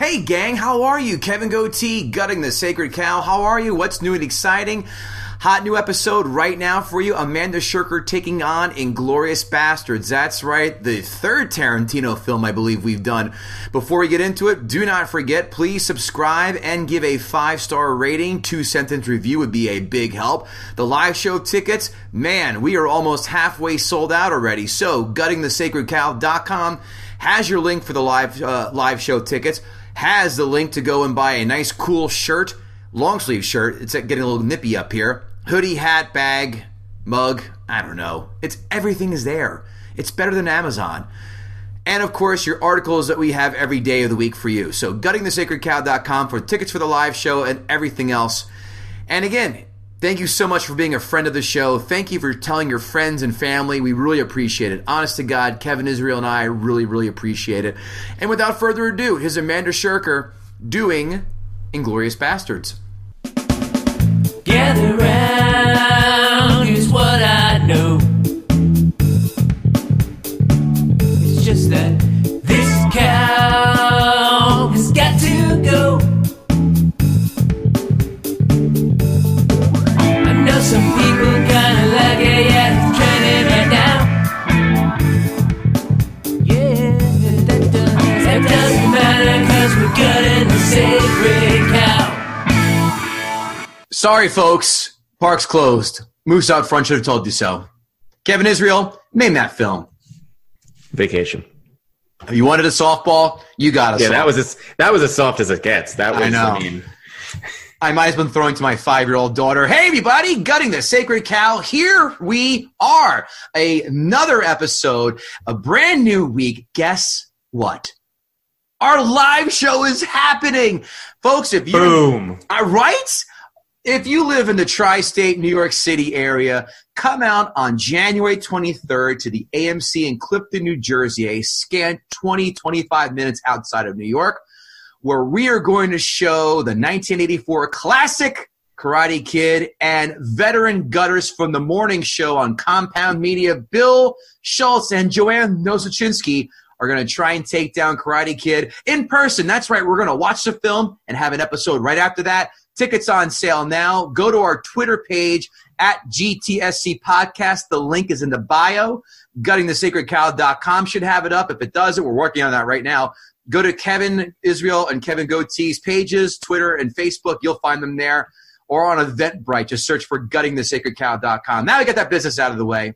Hey gang, how are you? Kevin Gootee, gutting the sacred cow. How are you? What's new and exciting? Hot new episode right now for you. Amanda Scherker taking on Inglorious Basterds. That's right, the third Tarantino film I believe we've done. Before we get into it, do not forget, please subscribe and give a five star rating. Two sentence review would be a big help. The live show tickets, man, we are almost halfway sold out already. So, guttingthesacredcow.com has your link for the live uh, live show tickets has the link to go and buy a nice cool shirt, long sleeve shirt. It's getting a little nippy up here. Hoodie, hat, bag, mug. I don't know. It's everything is there. It's better than Amazon. And of course, your articles that we have every day of the week for you. So, guttingthesacredcow.com for tickets for the live show and everything else. And again, Thank you so much for being a friend of the show. Thank you for telling your friends and family. We really appreciate it. Honest to God, Kevin Israel and I really, really appreciate it. And without further ado, here's Amanda Scherker doing Inglorious Basterds. Gather Sorry, folks. Park's closed. Moose out front should have told you so. Kevin Israel, name that film. Vacation. You wanted a softball? You got a Yeah, softball. that was as that was as soft as it gets. That was I know. mean, I might as well been throwing to my five year old daughter. Hey, everybody, gutting the sacred cow. Here we are. Another episode, a brand new week. Guess what? Our live show is happening. Folks, if you boom. uh, right? If you live in the tri state New York City area, come out on January 23rd to the AMC in Clifton, New Jersey, a scant 20, 25 minutes outside of New York, where we are going to show the 1984 classic Karate Kid and veteran gutters from the morning show on Compound Media, Bill Schultz and Joanne Nosuchinsky are going to try and take down Karate Kid in person. That's right. We're going to watch the film and have an episode right after that. Tickets on sale now. Go to our Twitter page at GTSC Podcast. The link is in the bio. GuttingTheSacredCow.com should have it up. If it doesn't, we're working on that right now. Go to Kevin Israel and Kevin Gootee's pages, Twitter and Facebook. You'll find them there. Or on Eventbrite, just search for GuttingTheSacredCow.com. Now we get that business out of the way.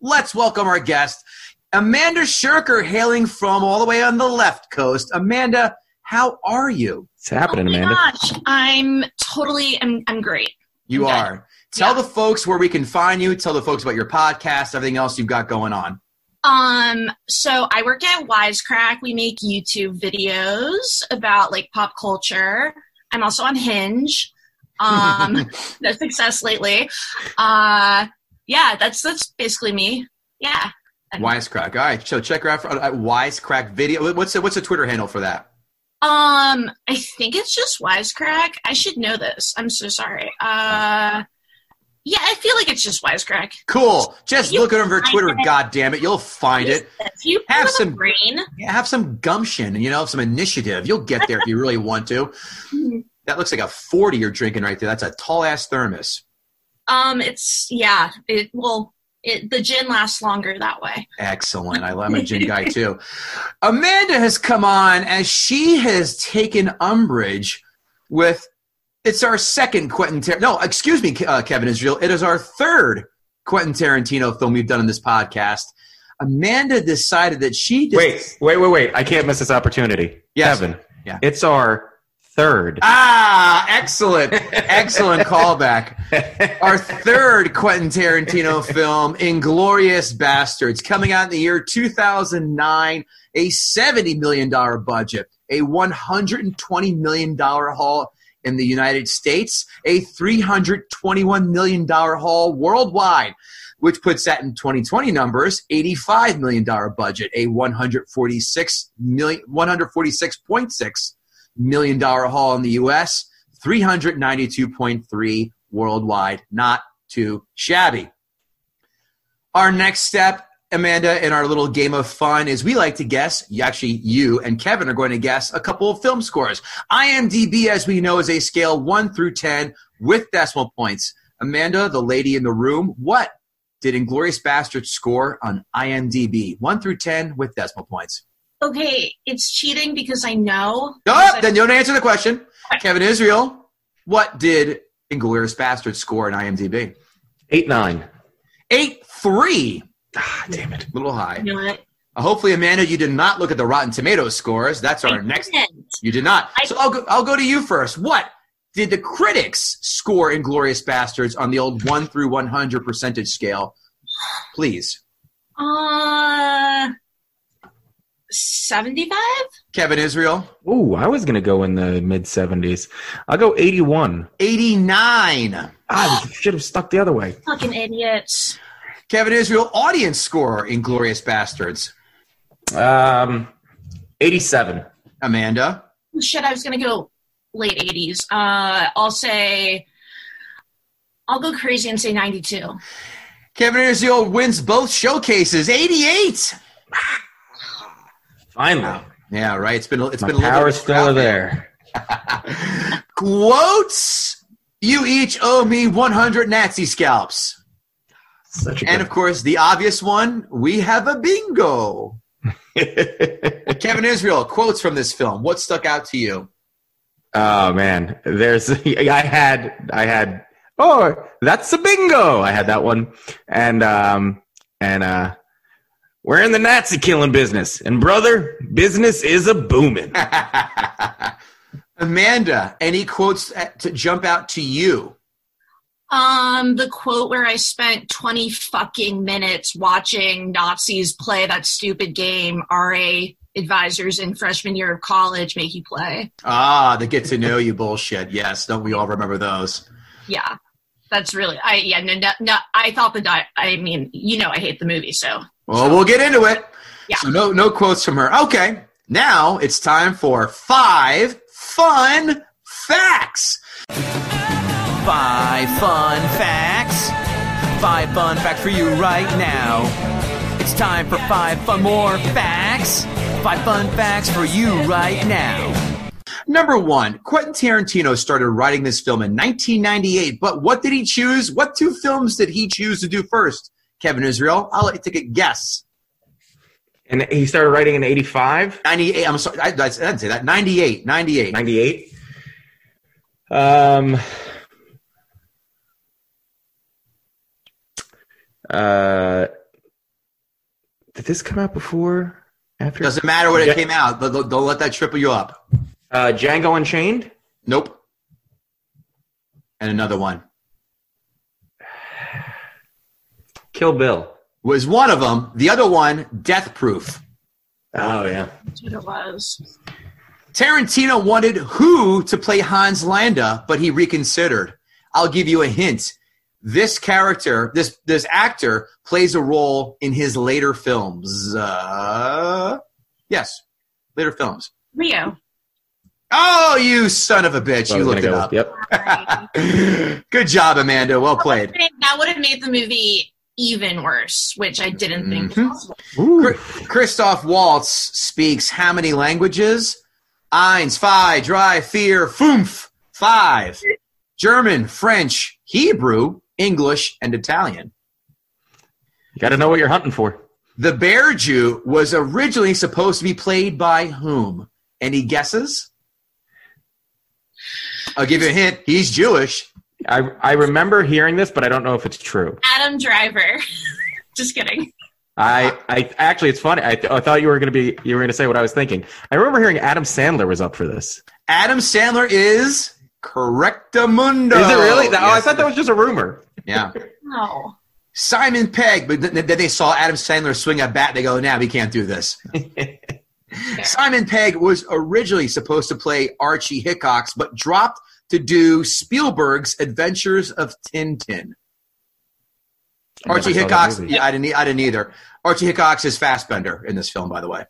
Let's welcome our guest, Amanda Scherker, hailing from all the way on the left coast. Amanda, how are you? It's happening, oh my Amanda. gosh, I'm totally, I'm, I'm great. You Okay. are. Tell Yeah. the folks where we can find you. Tell the folks about your podcast, everything else you've got going on. Um, so I work at Wisecrack. We make YouTube videos about like pop culture. I'm also on Hinge. Um, no success lately. Uh, yeah, that's that's basically me. Yeah. Wisecrack. All right. So check her out for, at Wisecrack Video. What's the, what's the Twitter handle for that? Um, I think it's just Wisecrack. I should know this. I'm so sorry. Uh, yeah, I feel like it's just Wisecrack. Cool. Just You look at for Twitter. it. God damn it. You'll find it. If you Have some- brain, have some gumption, you know, some initiative. You'll get there if you really want to. That looks like a 40 you're drinking right there. That's a tall ass thermos. Um, it's yeah. It well, it the gin lasts longer that way. Excellent. I, I'm a gin guy too. Amanda has come on as she has taken umbrage with. It's our second Quentin. Tar- no, excuse me, uh, Kevin Israel. It is our third Quentin Tarantino film we've done in this podcast. Amanda decided that she just, Wait, wait, wait, wait. I can't miss this opportunity. Yes. Kevin. Yeah. It's our third. Ah, excellent, excellent callback. Our third Quentin Tarantino film, Inglorious Basterds, coming out in the year 2009, a $70 million budget, a $120 million haul in the United States, a $321 million haul worldwide, which puts that in 2020 numbers, $85 million budget, a $146 million, $146.6 million dollar haul in the US, 392.3 worldwide. Not too shabby. Our next step, Amanda, in our little game of fun, is we like to guess. Actually, you and Kevin are going to guess a couple of film scores. IMDb, as we know, is a scale one through ten with decimal points. Amanda, the lady in the room, what did Inglorious Basterds score on IMDb? One through ten with decimal points. Okay, it's cheating because I know. Oh, then don't answer the question. Kevin Israel, what did Inglorious Basterds score on IMDb? Eight nine. Eight three. Ah, damn it. A little high. You know what? Uh, hopefully, Amanda, you did not look at the Rotten Tomatoes scores. That's our I next. didn't. You did not. I- So I'll go, I'll go to you first. What did the critics score Inglorious Basterds on the old 1 through 100 percentage scale? Please. Uh, seventy-five. Kevin Israel, Ooh, I was gonna go in the mid seventies. I'll go eighty one. 89. Ah, we should have stuck the other way. Fucking idiots. Kevin Israel, audience score in Glorious Bastards. Um, eighty seven. Amanda, Shit, I was gonna go late eighties. Uh, I'll say. I'll go crazy and say ninety-two. Kevin Israel wins both showcases. 88. Finally, Yeah, right. It's been it's my been a little power's bit still out there. Quotes. You each owe me 100 Nazi scalps. Such a And of course, the obvious one, we have a bingo. Kevin Israel, quotes from this film. What stuck out to you? oh man, there's. I had. I had. Oh, that's a bingo. I had that one, and um, and uh, we're in the Nazi killing business, and brother, business is a booming. Amanda, any quotes to jump out to you? Um, the quote where I spent 20 fucking minutes watching Nazis play that stupid game RA advisors in freshman year of college make you play. Ah, the get to know you bullshit. Yes, don't we all remember those? Yeah. That's really I yeah, no, no, no I thought the di- I mean, you know I hate the movie, so Well, we'll get into it. Yeah. So no no quotes from her. Okay. Now it's time for five fun facts. Five fun facts. Five fun facts for you right now. It's time for five fun more facts. Five fun facts for you right now. Number one, Quentin Tarantino started writing this film in 1998, but what did he choose? What two films did he choose to do first? Kevin Israel, I'll let you take a guess. And he started writing in 85, 98, I'm sorry, I, I didn't say that. 98, 98. 98. Um, uh, did this come out before? After? Doesn't matter when it came out, but don't don't let that triple you up. Uh, Django Unchained? Nope. And another one Kill Bill. was one of them. The other one, Death Proof. Oh, yeah. that's what it was. Tarantino wanted who to play Hans Landa, but he reconsidered. I'll give you a hint. This character, this this actor, plays a role in his later films. Uh, yes, later films. Leo. Oh, you son of a bitch! So You was looked gonna it go- up. Yep. Good job, Amanda. Well played. That would have made the movie even worse, which I didn't think Mhm. was possible. Ooh. Christoph Waltz speaks how many languages? Eins, zwei, drei, vier, fünf, five. German, French, Hebrew, English, and Italian. You got to know what you're hunting for. The Bear Jew was originally supposed to be played by whom? Any guesses? I'll give you a hint. He's Jewish. I, I remember hearing this, but I don't know if it's true. Adam Driver. Just kidding. I, I actually, it's funny. I, th- I thought you were going to be, you were going to say what I was thinking. I remember hearing Adam Sandler was up for this. Adam Sandler is correctamundo. Is it really? Oh, I thought that was just a rumor. Yeah. No. Simon Pegg, but th- then they saw Adam Sandler swing a bat. They go, "Now we can't do this." Simon Pegg was originally supposed to play Archie Hickox, but dropped to do Spielberg's Adventures of Tintin. Archie saw Hickox, yeah, I didn't, I didn't either. Archie Hickox is Fassbender in this film, by the way.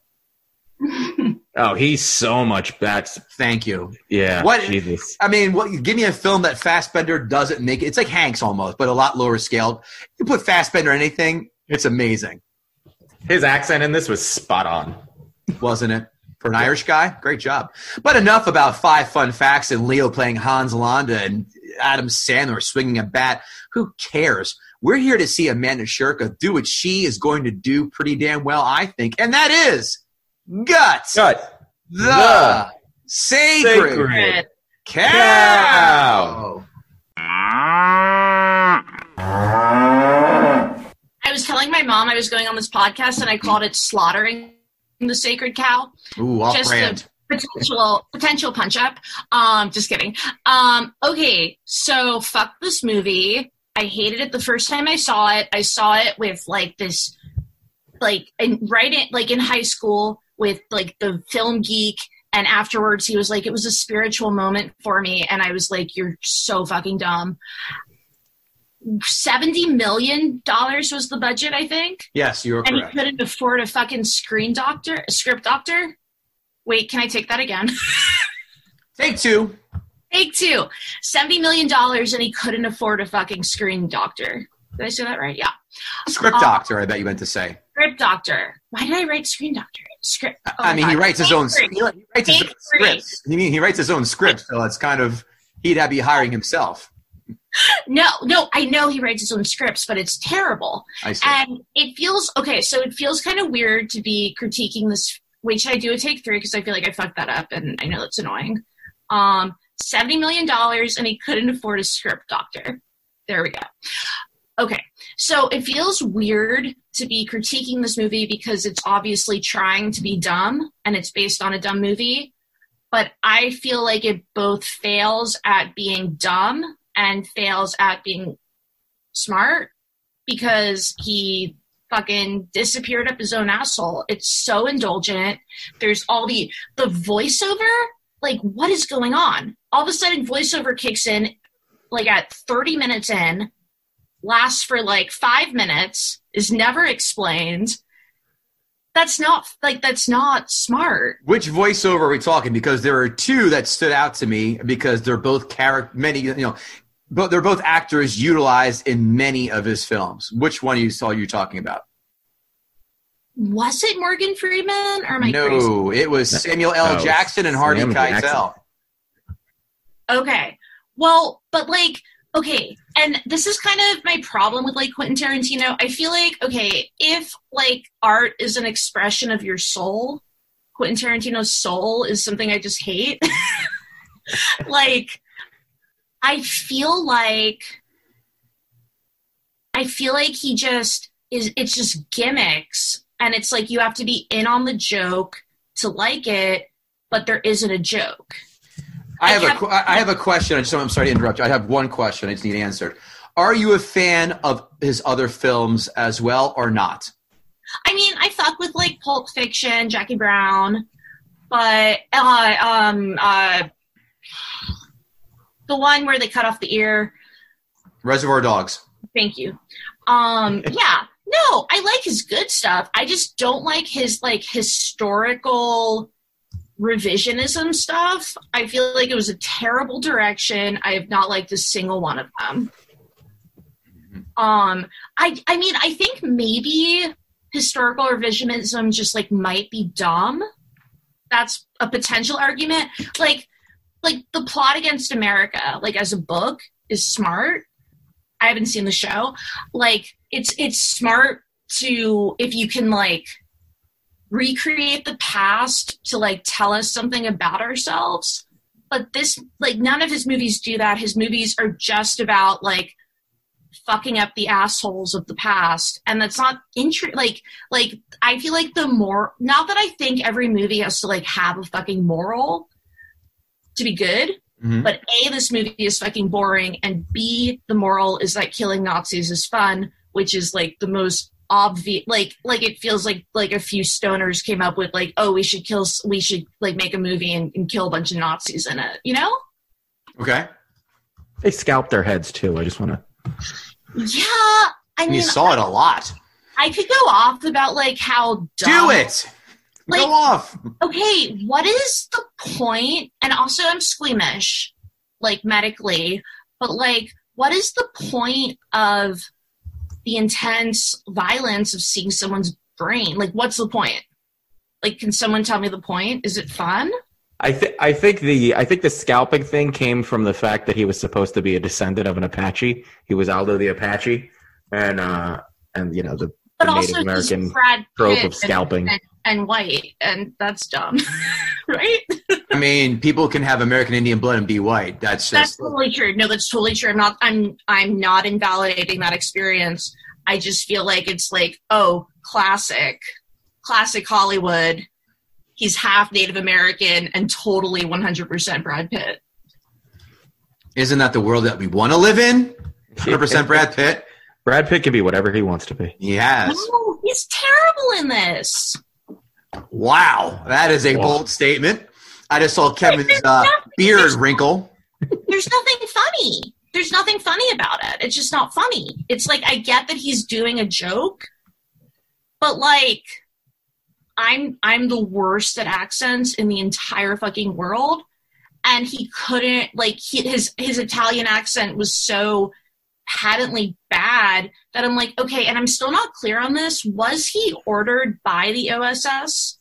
Oh, he's so much. That's Thank you. yeah. What- Jesus. I mean, what? Give me a film that Fassbender doesn't make. It. It's like Hanks almost, but a lot lower scaled. You put Fassbender in anything, it's amazing. His accent in this was spot on. wasn't it? For an Irish guy, great job. But enough about five fun facts and Leo playing Hans Landa and Adam Sandler swinging a bat. Who cares? We're here to see Amanda Scherker do what she is going to do pretty damn well, I think, and that is guts Gut. the, the sacred, sacred cow. I was telling my mom I was going on this podcast and I called it slaughtering the sacred cow. Ooh, off Just brand. a potential potential punch up. Um, just kidding. Um, okay, so fuck this movie. I hated it the first time I saw it. I saw it with like this, like, in, right in like in high school with like the film geek. And afterwards, he was like, it was a spiritual moment for me. And I was like, you're so fucking dumb. $70 million was the budget, I think Yes, you are and he couldn't afford a fucking screen doctor, a script doctor. Wait, can I take that again? Take two. Take two. $70 million and he couldn't afford a fucking screen doctor. Did I say that right? Yeah. Script Uh, doctor, I bet you meant to say. Script doctor. Why did I write screen doctor? Script. oh I mean, he God. writes his own. Thank He writes his own scripts. Mean he writes his own scripts? So it's kind of he'd have to be hiring himself. No, no, I know he writes his own scripts, but it's terrible. I see. And it feels okay. So it feels kind of weird to be critiquing this. Wait, should I do a take three? Because I feel like I fucked that up, and I know that's annoying. Um, seventy million dollars, and he couldn't afford a script doctor. There we go. Okay, so it feels weird to be critiquing this movie because it's obviously trying to be dumb, and it's based on a dumb movie. But I feel like it both fails at being dumb and fails at being smart because he fucking disappeared up his own asshole. It's so indulgent. There's all the the voiceover. Like, what is going on? All of a sudden, voiceover kicks in, like at 30 minutes in, lasts for like five minutes, is never explained. That's not like that's not smart. Which voiceover are we talking? Because there are two that stood out to me because they're both character. Many, you know, but they're both actors utilized in many of his films. Which one you saw you talking about? Was it Morgan Freeman or am I crazy? No, it was Samuel L. No, Jackson and Harvey Samuel Keitel. Jackson. Okay. Well, but like, okay, and this is kind of my problem with like Quentin Tarantino. I feel like, okay, if like art is an expression of your soul, Quentin Tarantino's soul is something I just hate. like, I feel like, I feel like he just is, it's just gimmicks. And it's like you have to be in on the joke to like it, but there isn't a joke. I have I a have- qu- I have a question. I just, I'm sorry to interrupt you. I have one question. I just need answered. Are you a fan of his other films as well, or not? I mean, I fuck with like Pulp Fiction, Jackie Brown, but uh, um, uh, the one where they cut off the ear. Reservoir Dogs. Thank you. Um, yeah, no, I like his good stuff. I just don't like his like historical revisionism stuff. I feel like it was a terrible direction. I have not liked a single one of them. Um, I I mean, I think maybe historical revisionism just like might be dumb. That's a potential argument. Like like the plot against America, like as a book, is smart. I haven't seen the show. Like it's it's smart to if you can like recreate the past to like tell us something about ourselves. But this like none of his movies do that. His movies are just about like fucking up the assholes of the past and that's not intri- like like i feel like the more not that i think every movie has to like have a fucking moral to be good Mhm. but a this movie is fucking boring and b the moral is that killing nazis is fun which is like the most obvious like like it feels like like a few stoners came up with like oh we should kill we should like make a movie and, and kill a bunch of nazis in it you know Okay. They scalp their heads too. I just want to. yeah i mean you saw it a lot. i could go off about like how Do it. Like- Go off. okay, what is the point? And also, I'm squeamish, like medically, but like, what is the point of the intense violence of seeing someone's brain? Like, what's the point? Like, can someone tell me the point? Is it fun? I think I think the I think the scalping thing came from the fact that he was supposed to be a descendant of an Apache. He was Aldo the Apache, and uh, and you know the, But the also, Native he's American Brad trope of scalping. and, and, and white, and that's dumb, right? I mean, people can have American Indian blood and be white. That's That's just totally true. No, that's totally true. I'm not. I'm. I'm not invalidating that experience. I just feel like it's like, oh, classic, classic Hollywood. He's half Native American and totally 100% Brad Pitt. isn't that the world that we want to live in? 100% Brad Pitt. Brad Pitt can be whatever he wants to be. He has. No, he's terrible in this. Wow, that is a Wow. bold statement. I just saw Kevin's uh, beard wrinkle. There's nothing funny. There's nothing funny about it. It's just not funny. It's like I get that he's doing a joke, but like I'm I'm the worst at accents in the entire fucking world and he couldn't like he, his his Italian accent was so patently bad that I'm like okay and I'm still not clear on this was he ordered by the OSS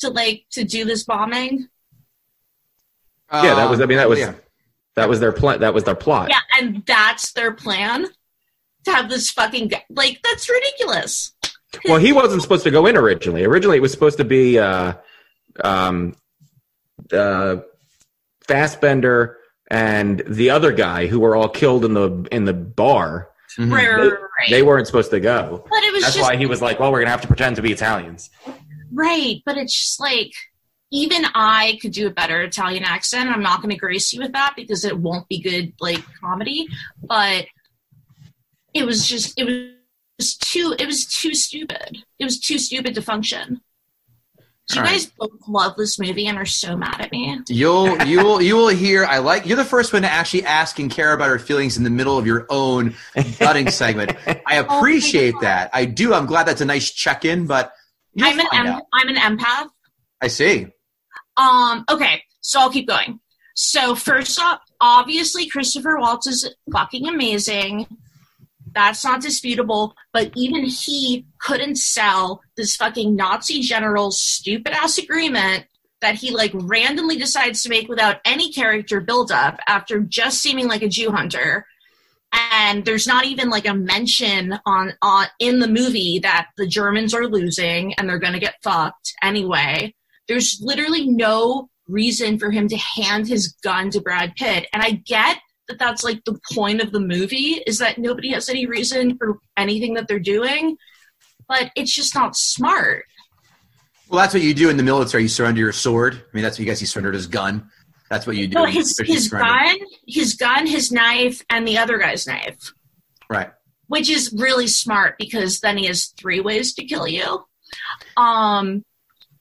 to like to do this bombing Yeah, that was- I mean, that was- yeah. That was their plan. That was their plot. Yeah, and that's their plan to have this fucking. Like that's ridiculous. Well, he wasn't supposed to go in originally. Originally, it was supposed to be uh, um, uh, Fassbender and the other guy who were all killed in the in the bar. Mhm. Right, right, They- right, right. They weren't supposed to go. but it was That's just why he was like, "Well, we're gonna have to pretend to be Italians." right. But it's just like even I could do a better Italian accent. I'm not going to grace you with that because it won't be good like comedy. But it was just it was too it was too stupid. It was too stupid to function. You right. guys both love this movie and are so mad at me? You'll you will you will hear. I like you're the first one to actually ask and care about her feelings in the middle of your own gutting segment. I appreciate God. that. I do. I'm glad that's a nice check in. But I'm an em- I'm an empath. I see. Um, okay, so I'll keep going. So first off, obviously Christopher Waltz is fucking amazing. That's not disputable, but even he couldn't sell this fucking Nazi general's stupid ass agreement that he like randomly decides to make without any character buildup after just seeming like a Jew hunter. And there's not even like a mention on on in the movie that the Germans are losing and they're gonna get fucked anyway there's literally no reason for him to hand his gun to Brad Pitt. And I get that that's like the point of the movie is that nobody has any reason for anything that they're doing, but it's just not smart. Well, that's what you do in the military. You surrender your sword. I mean, that's what you guys. He surrendered his gun. That's what you do. No, his his gun, his gun, his knife, and the other guy's knife, Right. which is really smart because then he has three ways to kill you. Um,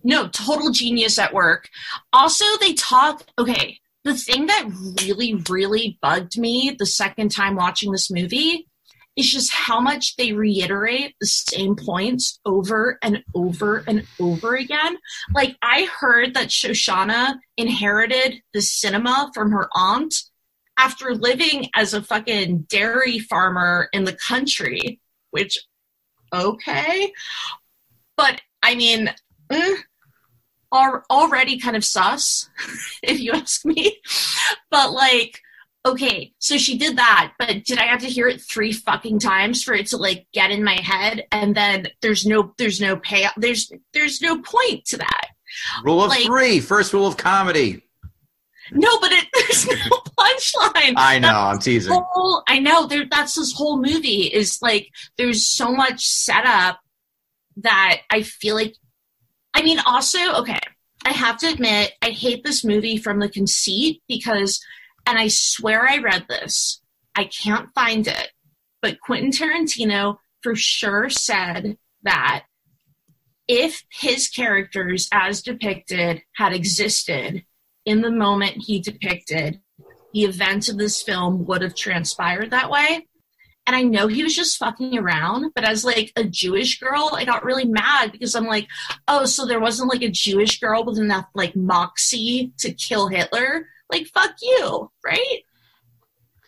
no, total genius at work. Also, they talk. Okay, the thing that really, really bugged me the second time watching this movie is just how much they reiterate the same points over and over and over again. Like, I heard that Shoshana inherited the cinema from her aunt after living as a fucking dairy farmer in the country, which, okay. But, I mean, eh, al- already kind of sus, if you ask me. But, like, okay, so she did that, but did I have to hear it three fucking times for it to like get in my head? And then there's no there's no payoff. There's there's no point to that. Rule of Like- three. First rule of comedy. No, but it, there's no punchline. I know. I'm teasing. Whole, I know there, that's this whole movie is like there's so much setup that I feel like. I mean, also okay. I have to admit, I hate this movie from the conceit because, and I swear I read this. I can't find it, but Quentin Tarantino for sure said that if his characters as depicted had existed in the moment he depicted, the events of this film would have transpired that way. And I know he was just fucking around, but as like a Jewish girl, I got really mad because I'm like, oh, so there wasn't like a Jewish girl with enough like moxie to kill Hitler? Like, fuck you, right?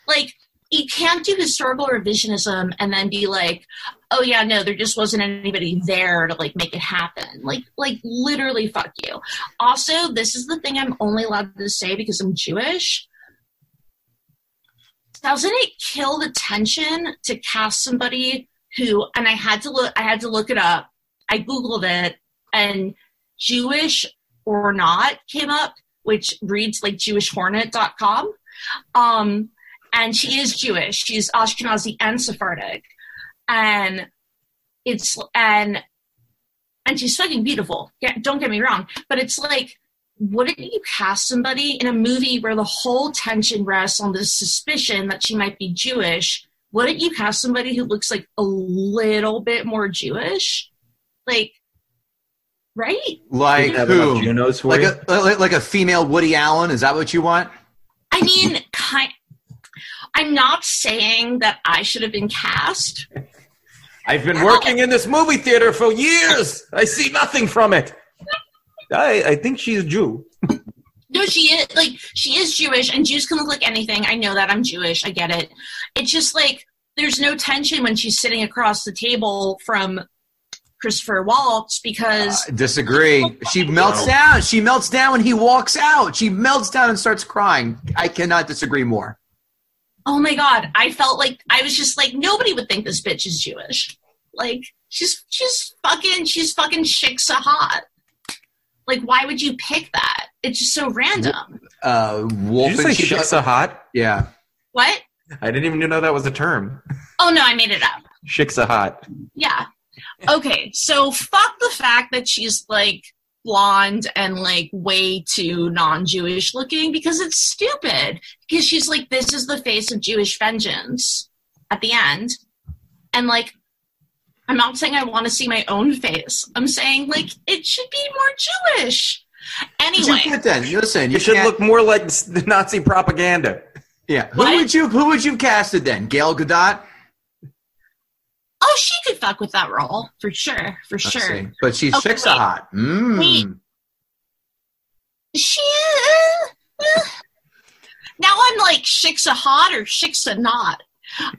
Like, you can't do historical revisionism and then be like, oh yeah, no, there just wasn't anybody there to like make it happen. Like, like literally, fuck you. Also, this is the thing I'm only allowed to say because I'm Jewish. Doesn't it kill the tension to cast somebody who? And I had to look. I had to look it up. I googled it, and Jewish or not came up, which reads like JewishHornet.com. Um, and she is Jewish. She's Ashkenazi and Sephardic, and it's and and she's fucking beautiful. Get, don't get me wrong, but it's like, wouldn't you cast somebody in a movie where the whole tension rests on the suspicion that she might be Jewish? Wouldn't you cast somebody who looks like a little bit more Jewish? Like, right? Like who? Junos Like a like, like a female Woody Allen? Is that what you want? I mean, kind. I'm not saying that I should have been cast. I've been working in this movie theater for years. I see nothing from it. I, I think she's Jew. No, she is like she is Jewish, and Jews can look like anything. I know that I'm Jewish. I get it. It's just like there's no tension when she's sitting across the table from Christopher Waltz because I disagree. She melts down. She melts down when he walks out. She melts down and starts crying. I cannot disagree more. oh my god, I felt like I was just like nobody would think this bitch is Jewish. Like she's she's fucking she's fucking shiksa hot. Like why would you pick that? It's just so random. Uh, Wolf Did you and say she- shiksa hot? Yeah. What? I didn't even know that was a term. Oh no, I made it up. Shiksa hot. Yeah. Okay, so fuck the fact that she's like blonde and like way too non-Jewish looking because it's stupid. Because she's like, this is the face of Jewish vengeance at the end. And like, I'm not saying I want to see my own face. I'm saying like it should be more Jewish. Anyway, can't then. Listen, you You should can't- look more like s- Nazi propaganda. Yeah. Who What? would you Who would you casted then? Gal Gadot. oh, she could fuck with that role for sure, for Let's sure. see. But she's Okay, Shiksa wait. hot. Mm. Wait. She. Uh, uh. Now I'm like shiksa hot or shiksa not.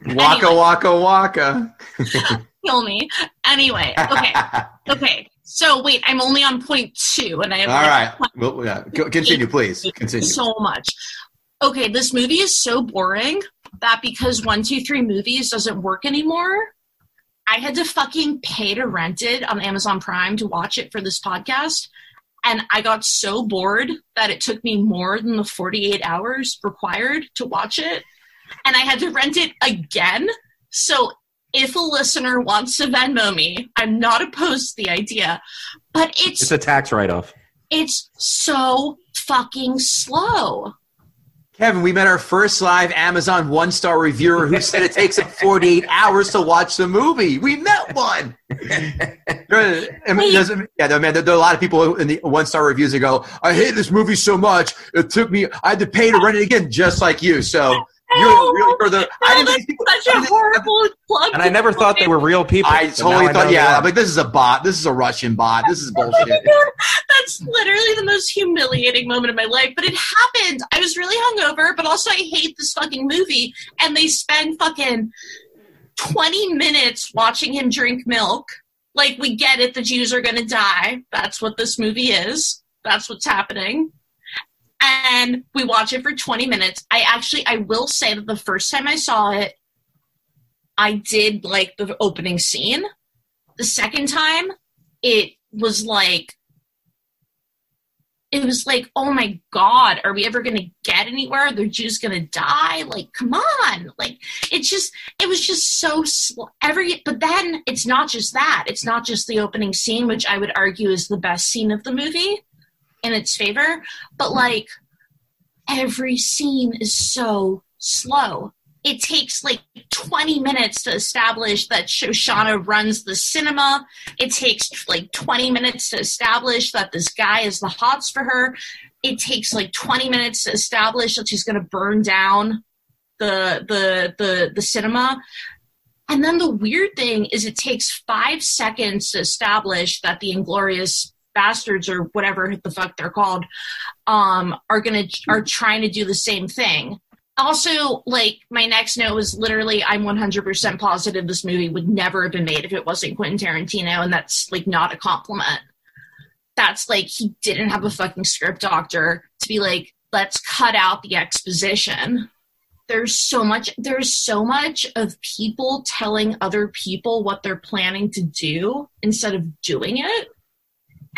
Waka Anyway. waka waka. Kill me. Anyway, okay, okay. So wait, I'm only on point two, and I have All like, right. Well, yeah. Continue, please. Continue. so much. Okay, this movie is so boring that because one, two, three movies doesn't work anymore, I had to fucking pay to rent it on Amazon Prime to watch it for this podcast. And I got so bored that it took me more than the 48 hours required to watch it. And I had to rent it again. So if a listener wants to Venmo me, I'm not opposed to the idea. But it's It's a tax write off. it's so fucking slow. Kevin, we met our first live Amazon one star reviewer who said it takes him 48 hours to watch the movie. We met one. There- I mean, there's- yeah, there, man, there, there are a lot of people in the one star reviews that go, I hate this movie so much. It took me, I had to pay to rent it again, just like you. So you're, you're, you're the, I didn't think people, Such I a didn't- horrible plug. And I never thought they were real people. I totally know thought, they yeah. I'm like, this is a bot. This is a Russian bot. This is bullshit. That's literally the most humiliating moment of my life. But it happened. I was really hungover, but also I hate this fucking movie. And they spend fucking 20 minutes watching him drink milk. Like, we get it. The Jews are going to die. That's what this movie is. That's what's happening. And we watch it for 20 minutes. I actually, I will say that the first time I saw it, I did like the opening scene. The second time, it was like it was like, oh my god, are we ever gonna get anywhere? They're just gonna die. Like, come on! Like, it's just, it was just so slow. Every, but then it's not just that. It's not just the opening scene, which I would argue is the best scene of the movie in its favor. But like, every scene is so slow. It takes like 20 minutes to establish that Shoshana runs the cinema. It takes like 20 minutes to establish that this guy is the hots for her. It takes like 20 minutes to establish that she's going to burn down the, the, the, the cinema. And then the weird thing is it takes five seconds to establish that the Inglorious Bastards or whatever the fuck they're called um, are gonna are trying to do the same thing also, like, my next note was literally, I'm 100% positive this movie would never have been made if it wasn't Quentin Tarantino, and that's, like, not a compliment. That's, like, he didn't have a fucking script doctor to be like, let's cut out the exposition. There's so much, there's so much of people telling other people what they're planning to do instead of doing it.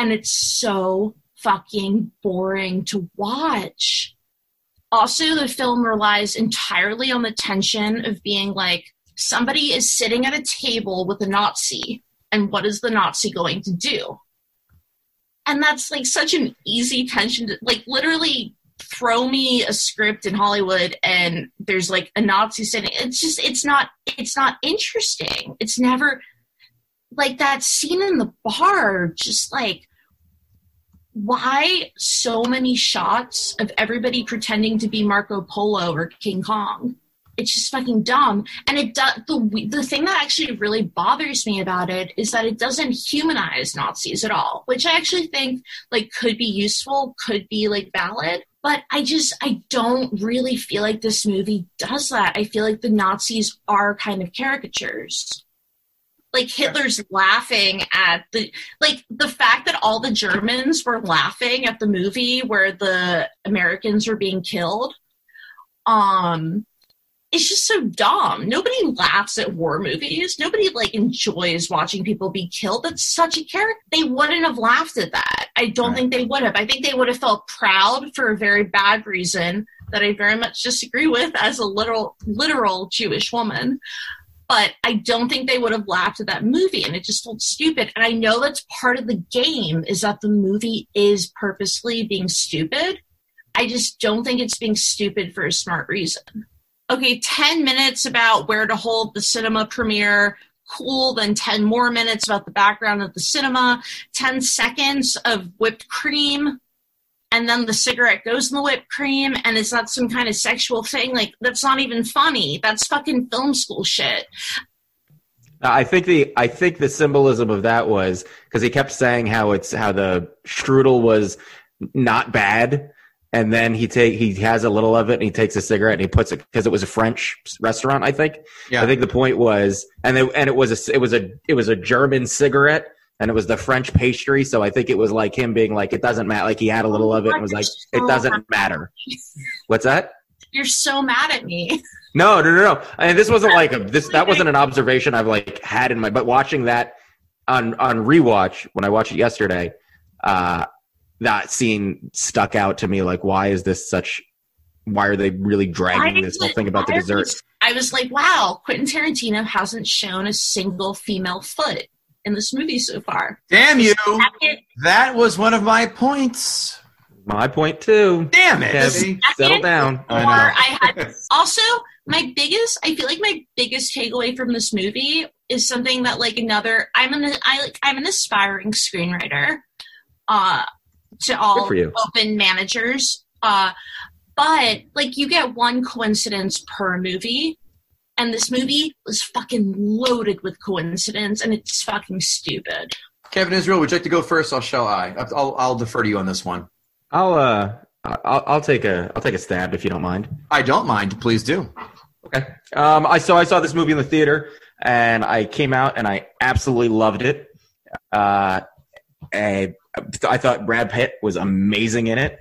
And it's so fucking boring to watch. Also the film relies entirely on the tension of being like somebody is sitting at a table with a nazi and what is the nazi going to do? And that's like such an easy tension to like literally throw me a script in hollywood and there's like a nazi sitting. It's just it's not it's not interesting. It's never like that scene in the bar just like why so many shots of everybody pretending to be Marco Polo or King Kong? It's just fucking dumb. And it does the the thing that actually really bothers me about it is that it doesn't humanize Nazis at all, which I actually think like could be useful, could be like valid. But I just I don't really feel like this movie does that. I feel like the Nazis are kind of caricatures like Hitler's laughing at the like the fact that all the Germans were laughing at the movie where the Americans were being killed. Um it's just so dumb. Nobody laughs at war movies. Nobody like enjoys watching people be killed. That's such a character. They wouldn't have laughed at that. I don't right. think they would have. I think they would have felt proud for a very bad reason that I very much disagree with as a literal literal Jewish woman but I don't think they would have laughed at that movie and it just felt stupid. And I know that's part of the game is that the movie is purposely being stupid. I just don't think it's being stupid for a smart reason. Okay, 10 minutes about where to hold the cinema premiere. Cool. Then 10 more minutes about the background of the cinema. 10 seconds of whipped cream and then the cigarette goes in the whipped cream and it's not some kind of sexual thing like that's not even funny that's fucking film school shit I think the I think the symbolism of that was because he kept saying how it's how the strudel was not bad, and then he take he has a little of it and he takes a cigarette and he puts it because it was a French restaurant. I think. Yeah. I think the point was, and they, and it was a it was a it was a German cigarette, and it was the French pastry. So I think it was like him being like, it doesn't matter. Like he had a little of it and was like, it doesn't matter. What's that? You're so mad at me. No, no, no, no. And this wasn't like a this. That wasn't an observation I've like had in my. But watching that on on rewatch when I watched it yesterday, uh, that scene stuck out to me. Like, why is this such? Why are they really dragging this whole thing about the dessert? I was like, wow, Quentin Tarantino hasn't shown a single female foot in this movie so far. Damn you! That was one of my points. My point too. Damn it! settle down. I, I had also my biggest. I feel like my biggest takeaway from this movie is something that like another. I'm an I like I'm an aspiring screenwriter. Uh, to all open managers. Uh, but like you get one coincidence per movie and this movie was fucking loaded with coincidence, and it's fucking stupid. Kevin Israel, would you like to go first? Or shall I? I'll, I'll defer to you on this one. I'll uh, I'll, I'll take a I'll take a stab if you don't mind. I don't mind. Please do. Okay. Um, I saw I saw this movie in the theater, and I came out and I absolutely loved it. Uh, I, I thought Brad Pitt was amazing in it.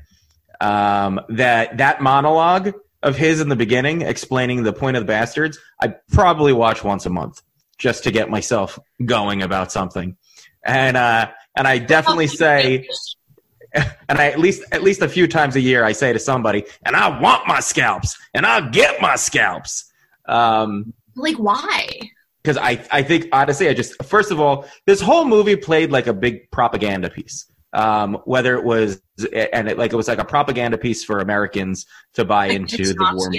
Um, that that monologue of his in the beginning explaining the point of the bastards, I probably watch once a month just to get myself going about something. And uh, and I definitely say and I at least at least a few times a year I say to somebody, and I want my scalps, and I'll get my scalps. Um, like why? Because I I think honestly I just first of all this whole movie played like a big propaganda piece um, whether it was and it like it was like a propaganda piece for Americans to buy Against into the war.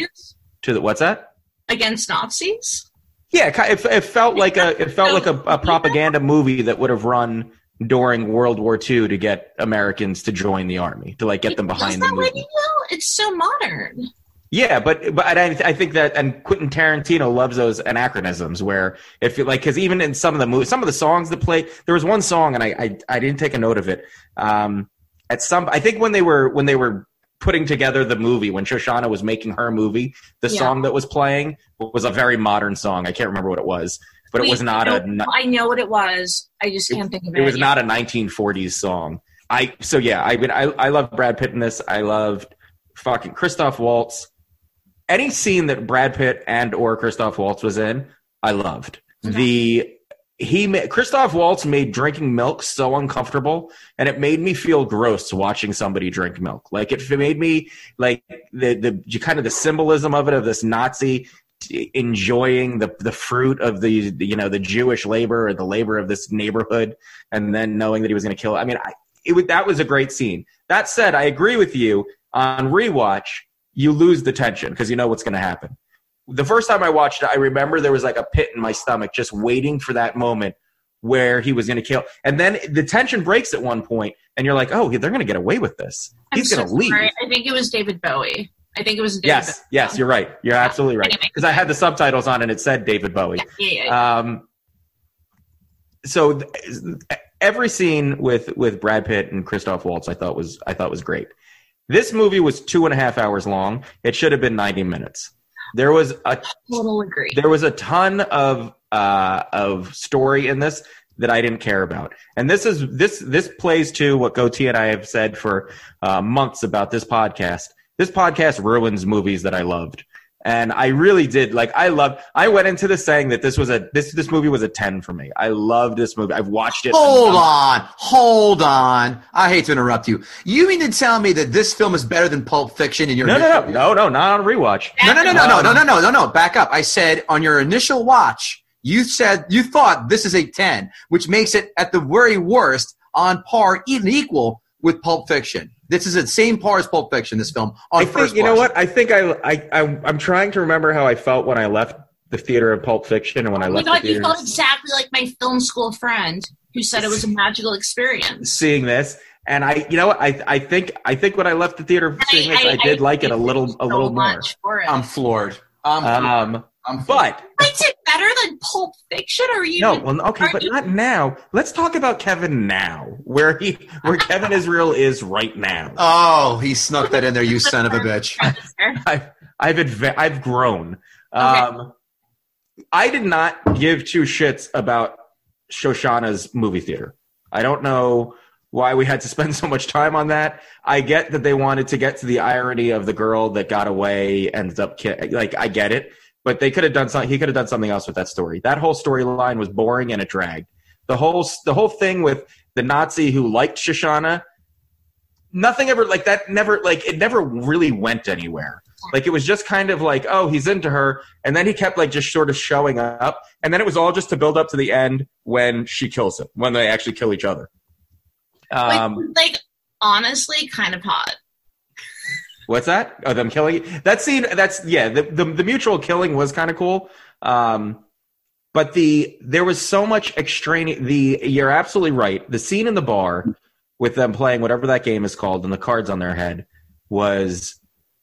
To the what's that? Against Nazis. Yeah, it, it felt like a it felt like a, a propaganda movie that would have run during World War II to get Americans to join the army to like get them behind the movement. It's so modern. Yeah, but but I, I think that and Quentin Tarantino loves those anachronisms where if you like because even in some of the movies, some of the songs that play, there was one song and I I, I didn't take a note of it. Um, at some I think when they were when they were putting together the movie when Shoshana was making her movie. The Yeah. song that was playing was a very modern song. I can't remember what it was, but it was not I a. I know what it was. I just can't think of it. It was not a 1940s song. I so yeah. I mean, I I love Brad Pitt in this. I loved fucking Christoph Waltz. Any scene that Brad Pitt and or Christoph Waltz was in, I loved. Okay. The he ma- Christoph Waltz made drinking milk so uncomfortable, and it made me feel gross watching somebody drink milk. Like it made me like the the kind of the symbolism of it of this Nazi enjoying the the fruit of the you know the Jewish labor or the labor of this neighborhood, and then knowing that he was going to kill. I mean, I, it that was a great scene. That said, I agree with you on rewatch. You lose the tension because you know what's going to happen. The first time I watched it, I remember there was like a pit in my stomach just waiting for that moment where he was going to kill. And then the tension breaks at one point, and you're like, oh, they're going to get away with this. He's going to leave. sorry. I think it was David Bowie. I think it was David Yes, Bowie. yes, you're right. You're absolutely right. Anyway. Because I had the subtitles on and it said David Bowie. Yeah, yeah, yeah. Um, so th- every scene with with Brad Pitt and Christoph Waltz, I thought was I thought was great. This movie was two and a half hours long. It should have been ninety minutes. There was a Total agree. there was a ton of uh, of story in this that I didn't care about, and this is this this plays to what Gootee and I have said for uh, months about this podcast. This podcast ruins movies that I loved, and I really did. Like I loved. I went into this saying that this was a this this movie was a ten for me. I loved this movie. I've watched it. Hold on, hold on. I hate to interrupt you. You mean to tell me that this film is better than Pulp Fiction in your No, no, no, no, no, not on rewatch. no, no, no, no, no, no, no, no, no, no. Back up. I said on your initial watch, you said you thought this is a ten, which makes it at the very worst on par, even equal with Pulp Fiction. This is the same par as Pulp Fiction. This film on I first. think you know what? I think I, I I I'm trying to remember how I felt when I left the theater of Pulp Fiction and when I oh my left god, the you felt exactly like my film school friend who said it was a magical experience. seeing this and i you know what i i think i think when i left the theater seeing this i, did like it a little a so little more much for it. I'm floored. I'm, um I'm but Liked it better than Pulp Fiction? Or you? no well okay but you- not now let's talk about kevin now where he where kevin israel is right now Oh, he snuck that in there, you son of a bitch. i've i've adva- i've grown um i did not give two shits about shoshana's movie theater i don't know why we had to spend so much time on that. I get that they wanted to get to the irony of the girl that got away ends up ki- like I get it, but they could have done something. He could have done something else with that story. That whole storyline was boring and it dragged. The whole the whole thing with the Nazi who liked Shoshana, nothing ever like that. Never like it never really went anywhere. Like it was just kind of like oh he's into her, and then he kept like just sort of showing up, and then it was all just to build up to the end when she kills him when they actually kill each other. like, Um, like honestly, kind of hot. What's that? Oh, them killing it. that scene. That's yeah. The the, the mutual killing was kind of cool. Um, but the there was so much extraneous. The you're absolutely right. The scene in the bar with them playing whatever that game is called and the cards on their head was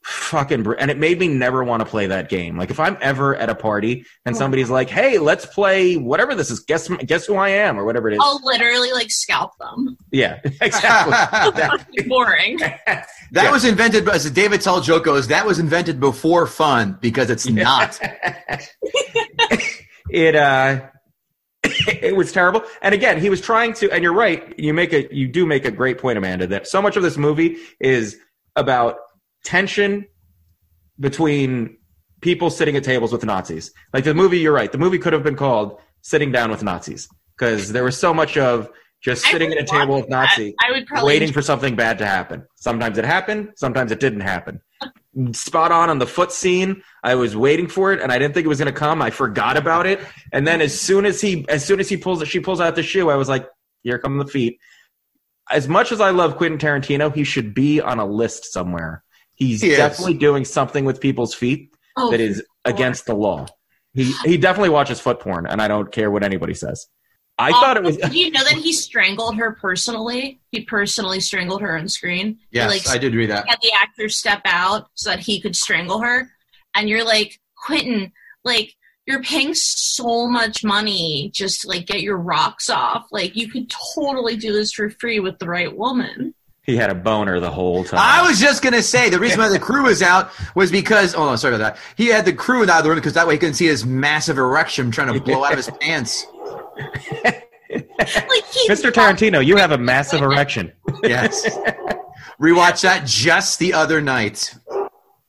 fucking br- and it made me never want to play that game like if i'm ever at a party and somebody's like hey let's play whatever this is guess guess who i am or whatever it is I'll literally like scalp them. yeah exactly That- Boring. That Yeah. was invented, as David Tell joke goes, that was invented before fun because it's not. it uh it was terrible and again he was trying to and you're right you make a you do make a great point amanda that so much of this movie is about tension between people sitting at tables with nazis like the movie you're right the movie could have been called sitting down with nazis because there was so much of just sitting at a table with nazi. I would probably waiting for something bad to happen. Sometimes it happened, sometimes it didn't happen. Spot on on the foot scene. I was waiting for it and I didn't think it was going to come. I forgot about it. And then as soon as he as soon as he pulls she pulls out the shoe, I was like, here come the feet. As much as I love Quentin Tarantino, he should be on a list somewhere. He's He is. definitely doing something with people's feet oh, that is against the law. He he definitely watches foot porn and I don't care what anybody says. I thought it um, was Did you know that he strangled her personally? He personally strangled her on screen. He, Yes, like, I did read that. had the actor step out so that he could strangle her. And you're like, Quentin, like, you're paying so much money just to like get your rocks off. Like, you could totally do this for free with the right woman. He had a boner the whole time. I was just gonna say the reason why the crew was out was because oh sorry about that. He had the crew out of the room because that way he couldn't see his massive erection trying to blow out of his pants. Mr. Tarantino, you have a massive erection. Yes. Rewatch that just the other night.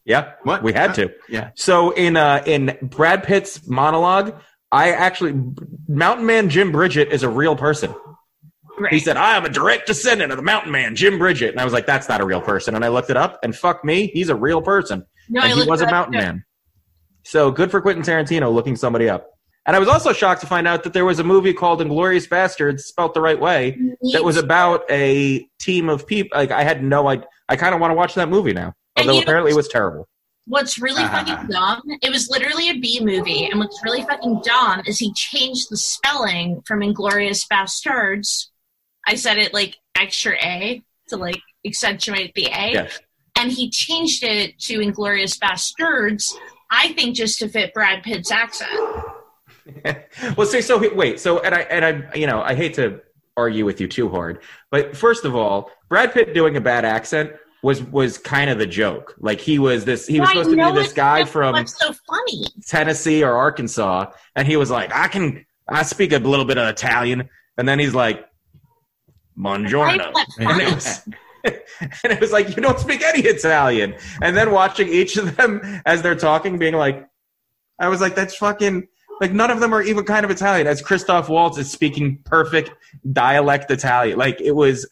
Yeah, What? we had to. Yeah. So in uh, in Brad Pitt's monologue, I actually Mountain Man Jim Bridger is a real person. Right. He said, "I am a direct descendant of the Mountain Man Jim Bridger," and I was like, "That's not a real person." And I looked it up, and fuck me, he's a real person, No, I and he was a Mountain too. Man. So good for Quentin Tarantino looking somebody up. And I was also shocked to find out that there was a movie called Inglorious Bastards, spelt the right way, that was about a team of people. Like I had no idea. I kind of want to watch that movie now, although you know- apparently it was terrible. What's really Ah. fucking dumb? It was literally a B movie, and what's really fucking dumb is he changed the spelling from Inglorious Bastards. I said it like extra A to like accentuate the A, Yeah. and he changed it to Inglorious Basterds. I think just to fit Brad Pitt's accent. well, see, so wait, so and I and I, you know, I hate to argue with you too hard, but first of all, Brad Pitt doing a bad accent was was kind of the joke. Like he was this, he was supposed to be this guy from so funny? Tennessee or Arkansas, and he was like, I can, I speak a little bit of Italian, and then he's like, Buongiorno, Why is that and it was. And it was like you don't speak any Italian, and then watching each of them as they're talking, being like, I was like, that's fucking like none of them are even kind of Italian. As Christoph Waltz is speaking perfect dialect Italian, like it was.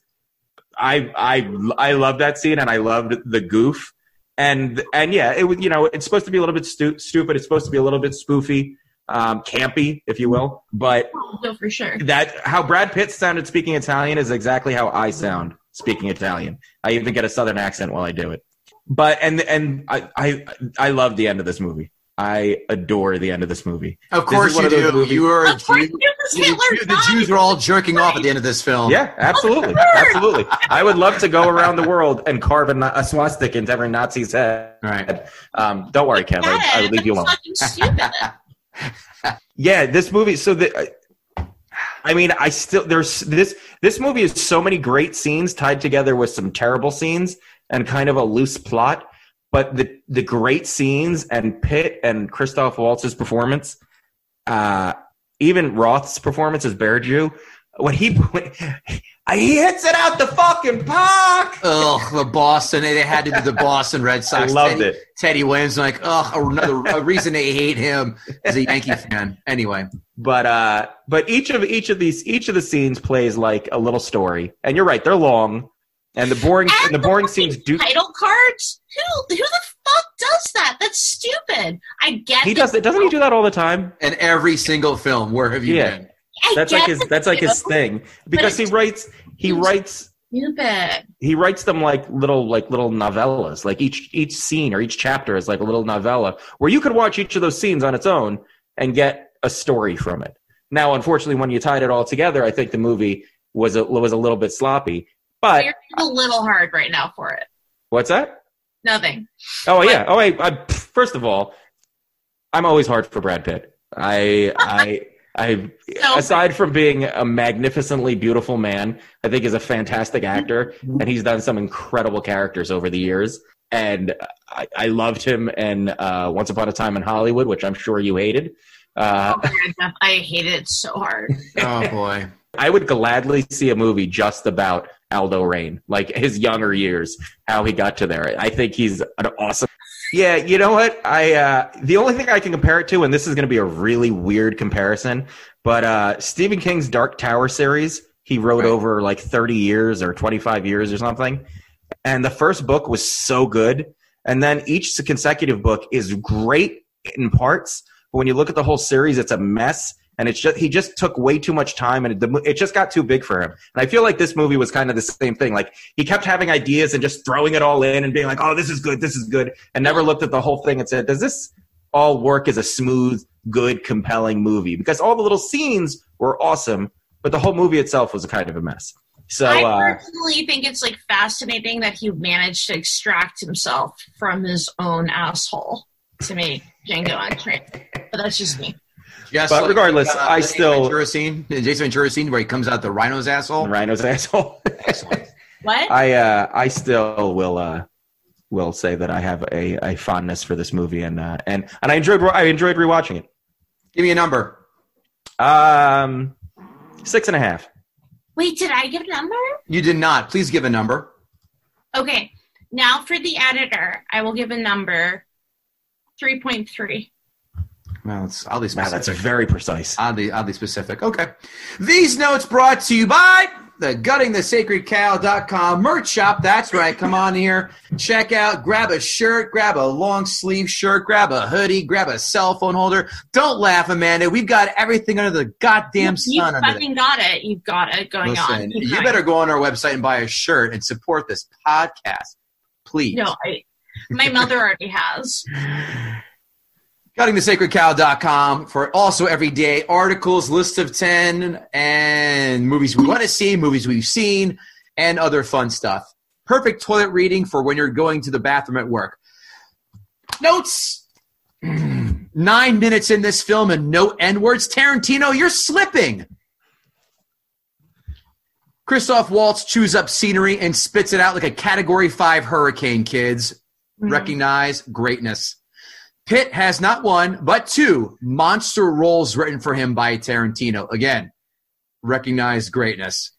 I I I loved that scene, and I loved the goof, and and yeah, it was you know it's supposed to be a little bit stu- stupid. It's supposed to be a little bit spoofy, um, campy, if you will. But No, for sure. that how Brad Pitt sounded speaking Italian is exactly how I sound speaking Italian. I even get a southern accent while I do it. But and and I I I love the end of this movie. I adore the end of this movie. Of course you do. You are Of course, Jew. it was The, Hitler Jew- the Jews are all jerking off at the end of this film. Yeah, absolutely, absolutely. I would love to go around the world and carve a, a swastika into every Nazi's head. All right. Um, don't worry, Kev. I, I would leave you alone. Yeah, this movie. So the, I mean, I still there's this this movie is so many great scenes tied together with some terrible scenes and kind of a loose plot. But the the great scenes and Pitt and Christoph Waltz's performance, uh, even Roth's performance as Bear Jew, when he he hits it out the fucking park. Ugh, the Boston. They had to do the Boston Red I Sox. loved Teddy, it. Teddy Williams, like, ugh, another a reason they hate him as a Yankee fan. Anyway, but uh but each of each of these each of the scenes plays like a little story and you're right they're long and the boring and the boring scenes do title cards. Who who the fuck does that? That's stupid. I get he does it doesn't he do that all the time in every single film, where have you Yeah. been? That's like his that's like his thing because he writes he writes Stupid. he writes them like little like little novellas like each each scene or each chapter is like a little novella where you could watch each of those scenes on its own and get a story from it now unfortunately when you tied it all together i think the movie was a was a little bit sloppy but You're a little hard right now for it. what's that Nothing. Oh yeah. Oh, I, I first of all, I'm always hard for Brad Pitt. I I I So- aside from being a magnificently beautiful man, I think is a fantastic actor, and he's done some incredible characters over the years. And I, I loved him in uh, Once Upon a Time in Hollywood, which I'm sure you hated. Uh, Oh my God, Jeff, I hate it so hard. Oh boy. I would gladly see a movie just about Aldo Raine, like his younger years, how he got to there. I think he's an awesome. Yeah, you know what? I uh, the only thing I can compare it to, and this is going to be a really weird comparison, but uh, Stephen King's Dark Tower series, he wrote Right. over like thirty years or twenty five years or something, and the first book was so good, and then each consecutive book is great in parts, but when you look at the whole series, it's a mess and it's just he just took way too much time and it, it just got too big for him and i feel like this movie was kind of the same thing like he kept having ideas and just throwing it all in and being like oh this is good this is good and never looked at the whole thing and said does this all work as a smooth good compelling movie because all the little scenes were awesome but the whole movie itself was a kind of a mess so I uh, personally think it's like fascinating that he managed to extract himself from his own asshole to make Django Unchained. But that's just me. Just But regardless, uh, I Jason still- Ventura scene, the Jason Ventura scene where he comes out the rhino's asshole. rhino's asshole Excellent. What? I uh, I still will uh, will say that I have a, a fondness for this movie, and uh, and and I enjoyed I enjoyed rewatching it. Give me a number. Um, six and a half. Wait, did I give a number? You did not. Please give a number. Okay. Now for the editor, I will give a number 3.3. Well, it's oddly Wow, specific. that's very precise. oddly, oddly specific. Okay. These notes brought to you by the guttingthesacredcow.com merch shop. That's right. Come on here. Check out, grab a shirt, grab a long sleeve shirt, grab a hoodie, grab a cell phone holder. Don't laugh, Amanda. We've got everything under the goddamn you sun under there. fucking got it. You've got it going on. Keep you going. better go on our website and buy a shirt and support this podcast. Please. No, I, my mother already has. GuttingTheSacredCow.com for also everyday articles, list of 10, and movies we want to see, movies we've seen, and other fun stuff. Perfect toilet reading for when you're going to the bathroom at work. Notes. Nine minutes in this film and no N words. Tarantino, you're slipping. Christoph Waltz chews up scenery and spits it out like a Category 5 hurricane, kids. Mm-hmm. Recognize greatness. Pitt has not one, but two monster roles written for him by Tarantino. Again, recognize greatness.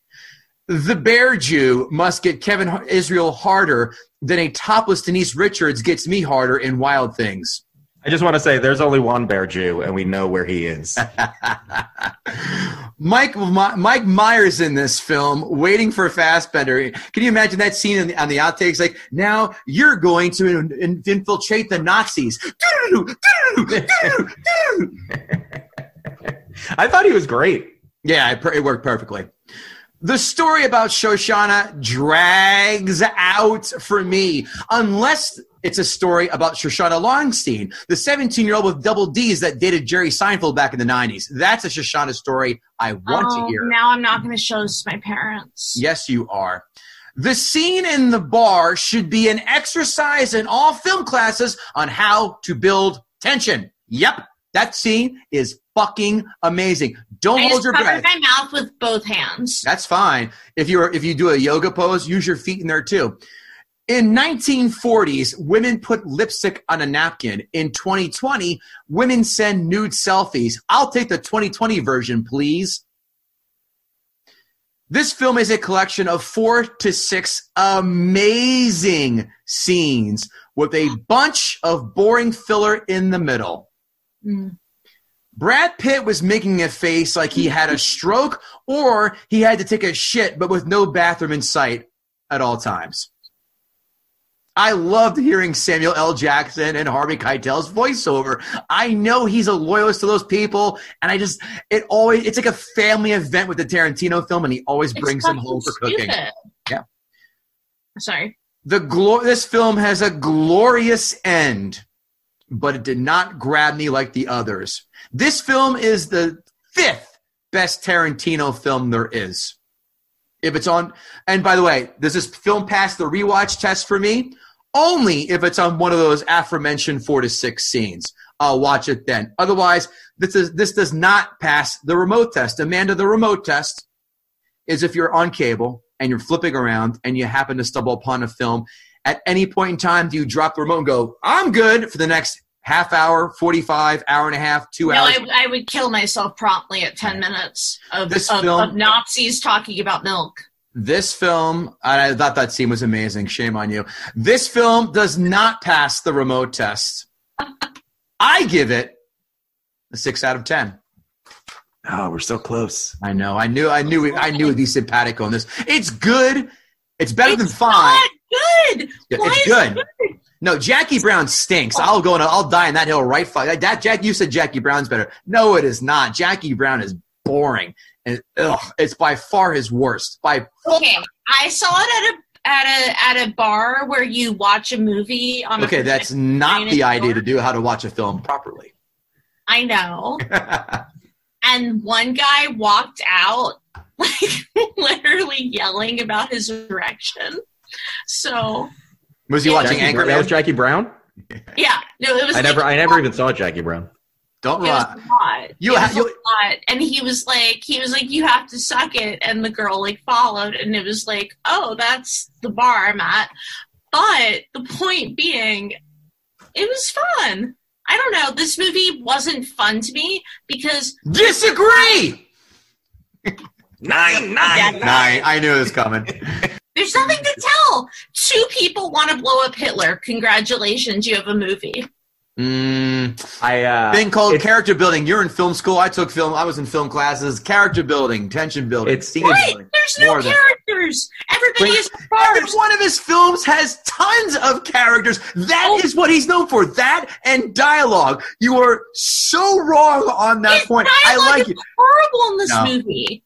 The Bear Jew must get Kevin Israel harder than a topless Denise Richards gets me harder in Wild Things. I just want to say there's only one Bear Jew, and we know where he is. Mike Mike Myers in this film, waiting for Fassbender. Can you imagine that scene on the, on the outtakes? Like, now you're going to in- infiltrate the Nazis. I thought he was great. Yeah, it, it worked perfectly. The story about Shoshana drags out for me, unless it's a story about Shoshana Lonstein, the 17 year old with double D's that dated Jerry Seinfeld back in the 90s. That's a Shoshana story I want oh, to hear. Now I'm not going to show this to my parents. Yes, you are. The scene in the bar should be an exercise in all film classes on how to build tension. Yep, that scene is fucking amazing. Don't I hold your breath. my mouth with both hands. That's fine. If you're if you do a yoga pose, use your feet in there too. In 1940s, women put lipstick on a napkin. In 2020, women send nude selfies. I'll take the 2020 version, please. This film is a collection of four to six amazing scenes with a bunch of boring filler in the middle. Mm. Brad Pitt was making a face like he had a stroke or he had to take a shit, but with no bathroom in sight at all times. I loved hearing Samuel L. Jackson and Harvey Keitel's voiceover. I know he's a loyalist to those people, and I just it always it's like a family event with the Tarantino film, and he always brings them home for cooking. stupid. Yeah. Sorry. The glo- this film has a glorious end, but it did not grab me like the others. This film is the fifth best Tarantino film there is. If it's on, and by the way, does this film pass the rewatch test for me? Only if it's on one of those aforementioned four to six scenes. I'll watch it then. Otherwise, this is this does not pass the remote test. Amanda, the remote test is if you're on cable and you're flipping around and you happen to stumble upon a film. At any point in time, do you drop the remote and go, "I'm good" for the next half hour, forty-five, hour and a half, two No, hours? No, I, I would kill myself promptly at 10 minutes of, This of, film- of Nazis talking about milk. This film, I thought that scene was amazing. Shame on you. This film does not pass the remote test. I give it a six out of ten. Oh, we're so close. I know. I knew. I knew. I knew it'd be simpatico on this. It's good. It's better than It's fine. not good. Yeah, Why it's is good. No, Jackie Brown stinks. I'll go and I'll die in that hill right. Fuck that. that. Jack, you said Jackie Brown's better. No, it is not. Jackie Brown is boring, and ugh, it's by far his worst. By Okay, I saw it at a at a at a bar where you watch a movie on. okay, a that's not the Dinosaur? idea to do how to watch a film properly. I know. and one guy walked out, like literally yelling about his erection. So Was he watching Jackie Brown, that Anchorman? was Jackie Brown. yeah, no, it was. I never, like- I never even saw Jackie Brown. Don't It was lie. a. You it ha- was you- a lot. And he was like, he was like, you have to suck it. And the girl like followed, and it was like, oh, that's the bar I'm at. But the point being, it was fun. I don't know. This movie wasn't fun to me because Disagree. Nine, nine. Nine. I knew it was coming. there's nothing to tell. Two people want to blow up Hitler. Congratulations, you have a movie. Mm, I uh, thing called character building. You're in film school. I took film. I was in film classes. Character building, tension building, It's- scene Right? building. There's no More than- characters. Everybody Wait, is Every one of his films has tons of characters. That is Oh. what he's known for. That and dialogue. You are so wrong on that His point. I like is it. horrible in this No. movie.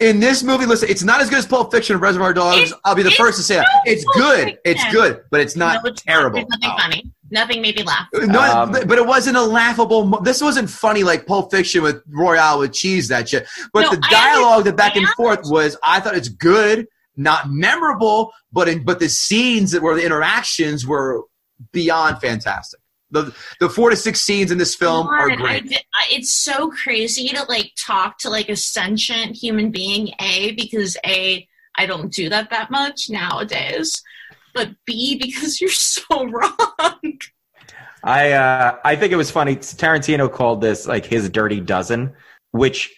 In this movie, listen, it's not as good as Pulp Fiction or Reservoir Dogs. It's- I'll be the first to say that. It's good. It's good, but it's not no, it's terrible. Not. There's nothing Oh. funny. Nothing made me laugh. No, Um, but it wasn't a laughable. mo- This wasn't funny like Pulp Fiction with Royale with cheese that shit. But No, the dialogue, the back and forth was. I thought it's good, not memorable, but in, but the scenes that were the interactions were beyond fantastic. The the four to six scenes in this film God, are great. di- I- it's so crazy to like talk to like a sentient human being. A because a I don't do that that much nowadays. But B because you're so wrong. I uh, I think it was funny. Tarantino called this like his Dirty Dozen, which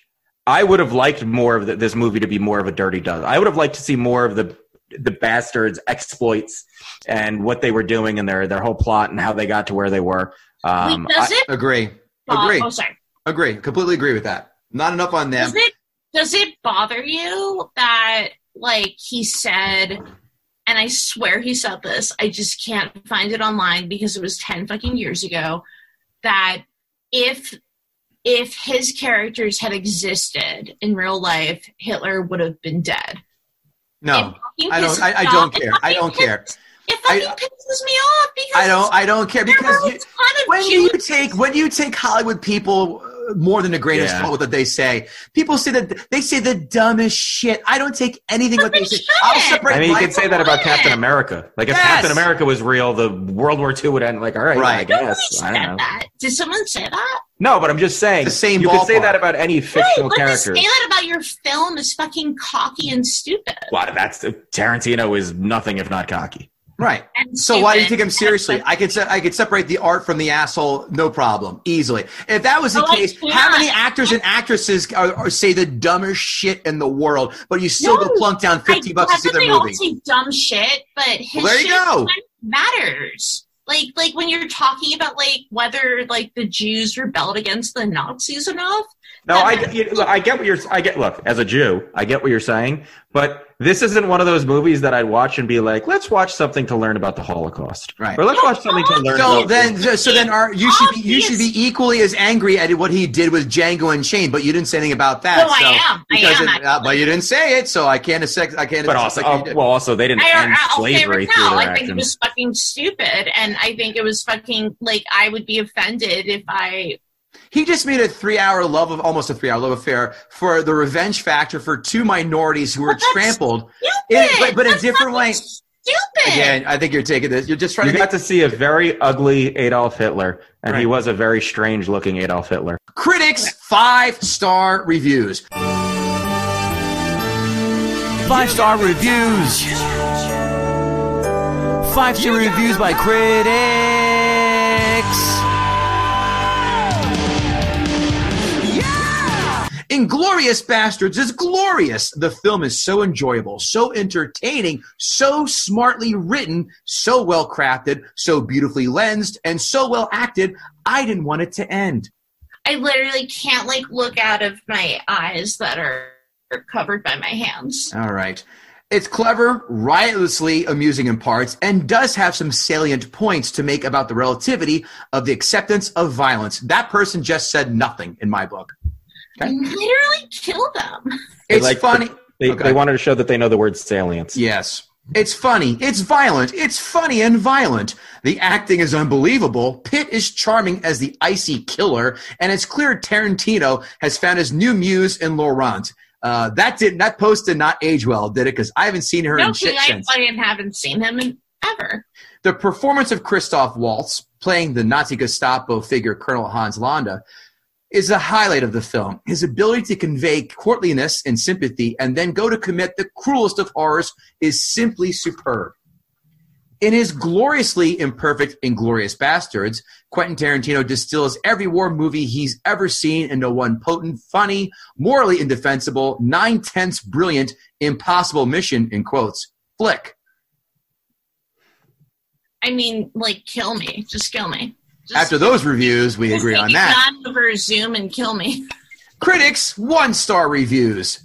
I would have liked more of the, this movie to be more of a Dirty Dozen. I would have liked to see more of the the bastards exploits and what they were doing and their their whole plot and how they got to where they were. Um, Wait, does I- it? Agree, bo- agree, Oh, sorry. agree. Completely agree with that. Not enough on them. Does it does it bother you that like he said and I swear he said this, I just can't find it online because it was ten fucking years ago, that if if his characters had existed in real life, Hitler would have been dead. No, I don't. I, I don't care. I don't care. It fucking I- pisses me off because I don't. I don't care because you, a ton of when you take when you take Hollywood people more than a grain of Yeah. salt with what they say, people say that they say the dumbest shit. I don't take anything what they say. I'll separate. I mean, you life could say that about What? Captain America. Like if Yes. Captain America was real, the World War II would end. Like, all right, Right. I Nobody guess. I don't know. that. Did someone say that? No, but I'm just saying. The same You could say that about any No, fictional but to character. say that about your film is fucking cocky and stupid. Well, that's Tarantino is nothing if not cocky. Right. And So why do you take him seriously? I could se- I could separate the art from the asshole, no problem, easily. If that was the oh, No, case, how many actors and actresses are, are say the dumbest shit in the world, but you still No, go plunk down fifty I bucks to see their they all say dumb shit, but his Well, there you shit go. matters. Like, like when you're talking about like whether like the Jews rebelled against the Nazis enough. No, I, you, look, I get what you're. I get. Look, as a Jew, I get what you're saying, but this isn't one of those movies that I'd watch and be like, "Let's watch something to learn about the Holocaust," Right. Or let's watch something to learn. So about then, so then, are you should be you should be equally as angry at what he did with Django Unchained, but you didn't say anything about that. No, I so, am. I am, it- uh, but you didn't say it, so I can't. Accept, I can't. But also, accept like oh, well, also they didn't I, end I'll say it slavery right through their I think it was fucking stupid, and I think it was fucking like I would be offended if I He just made a three-hour love of almost a three-hour love affair for the revenge factor for two minorities who were Well, trampled. stupid. In- but- but in That's different way. Stupid. Again, I think you're taking this. You're just trying You to got to see a very ugly Adolf Hitler, and he was a very strange-looking Adolf Hitler. critics five-star reviews. Five star reviews. Five star reviews by critics. Inglorious Basterds is glorious. The film is so enjoyable, so entertaining, so smartly written, so well crafted, so beautifully lensed, and so well acted. I didn't want it to end. I literally can't like look out of my eyes that are are covered by my hands. All right. It's clever, riotously amusing in parts, and does have some salient points to make about the relativity of the acceptance of violence. That person just said nothing in my book. Okay. Literally kill them. They It's like- funny. They, Okay. they wanted to show that they know the word salience. Yes. It's funny. It's violent. It's funny and violent. The acting is unbelievable. Pitt is charming as the icy killer, and it's clear Tarantino has found his new muse in Laurent. Uh, that did that post did not age well, did it? Because I haven't seen her No, in shit I since. fucking haven't seen him in ever. The performance of Christoph Waltz playing the Nazi Gestapo figure Colonel Hans Landa is the highlight of the film. His ability to convey courtliness and sympathy and then go to commit the cruelest of horrors is simply superb. In his gloriously imperfect Inglorious Basterds, Quentin Tarantino distills every war movie he's ever seen into one potent, funny, morally indefensible, nine tenths brilliant, impossible mission, in quotes, flick. I mean, like, kill me. Just kill me. Just, After those reviews, we agree on that. gun over Zoom and kill me. Critics, one star reviews.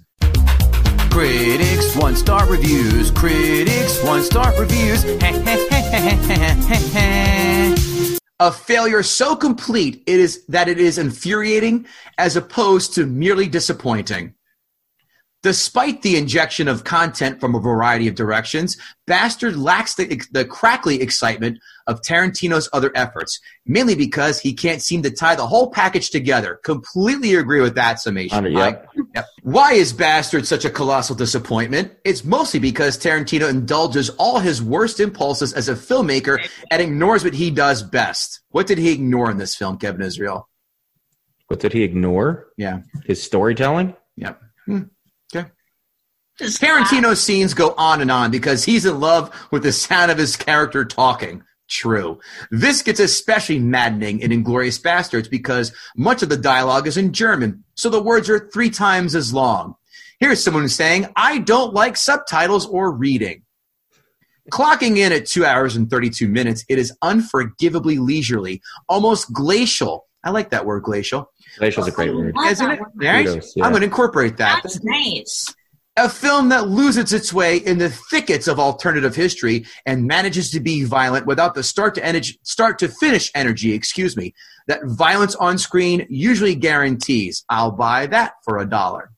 Critics one star reviews. Critics one star reviews. A failure so complete it is that it is infuriating as opposed to merely disappointing. Despite the injection of content from a variety of directions, Bastard lacks the, the crackly excitement of Tarantino's other efforts, mainly because he can't seem to tie the whole package together. Completely agree with that summation. Yep. I- yep. Why is Bastard such a colossal disappointment? It's mostly because Tarantino indulges all his worst impulses as a filmmaker and ignores what he does best. What did he ignore in this film, Kevin Israel? What did he ignore? Yeah. His storytelling? Yep. Hmm. Okay. Just Tarantino's scenes go on and on because he's in love with the sound of his character talking. True. This gets especially maddening in Inglorious Basterds because much of the dialogue is in German, so the words are three times as long. Here's someone who's saying, I don't like subtitles or reading. Clocking in at two hours and 32 minutes, it is unforgivably leisurely, almost glacial. I like that word, glacial. Glacial is a great word. Isn't it? word. Right? Kudos, yeah. I'm going to incorporate that. That's nice. A film that loses its way in the thickets of alternative history and manages to be violent without the start to energy, start to finish energy, excuse me, that violence on screen usually guarantees. I'll buy that for a dollar.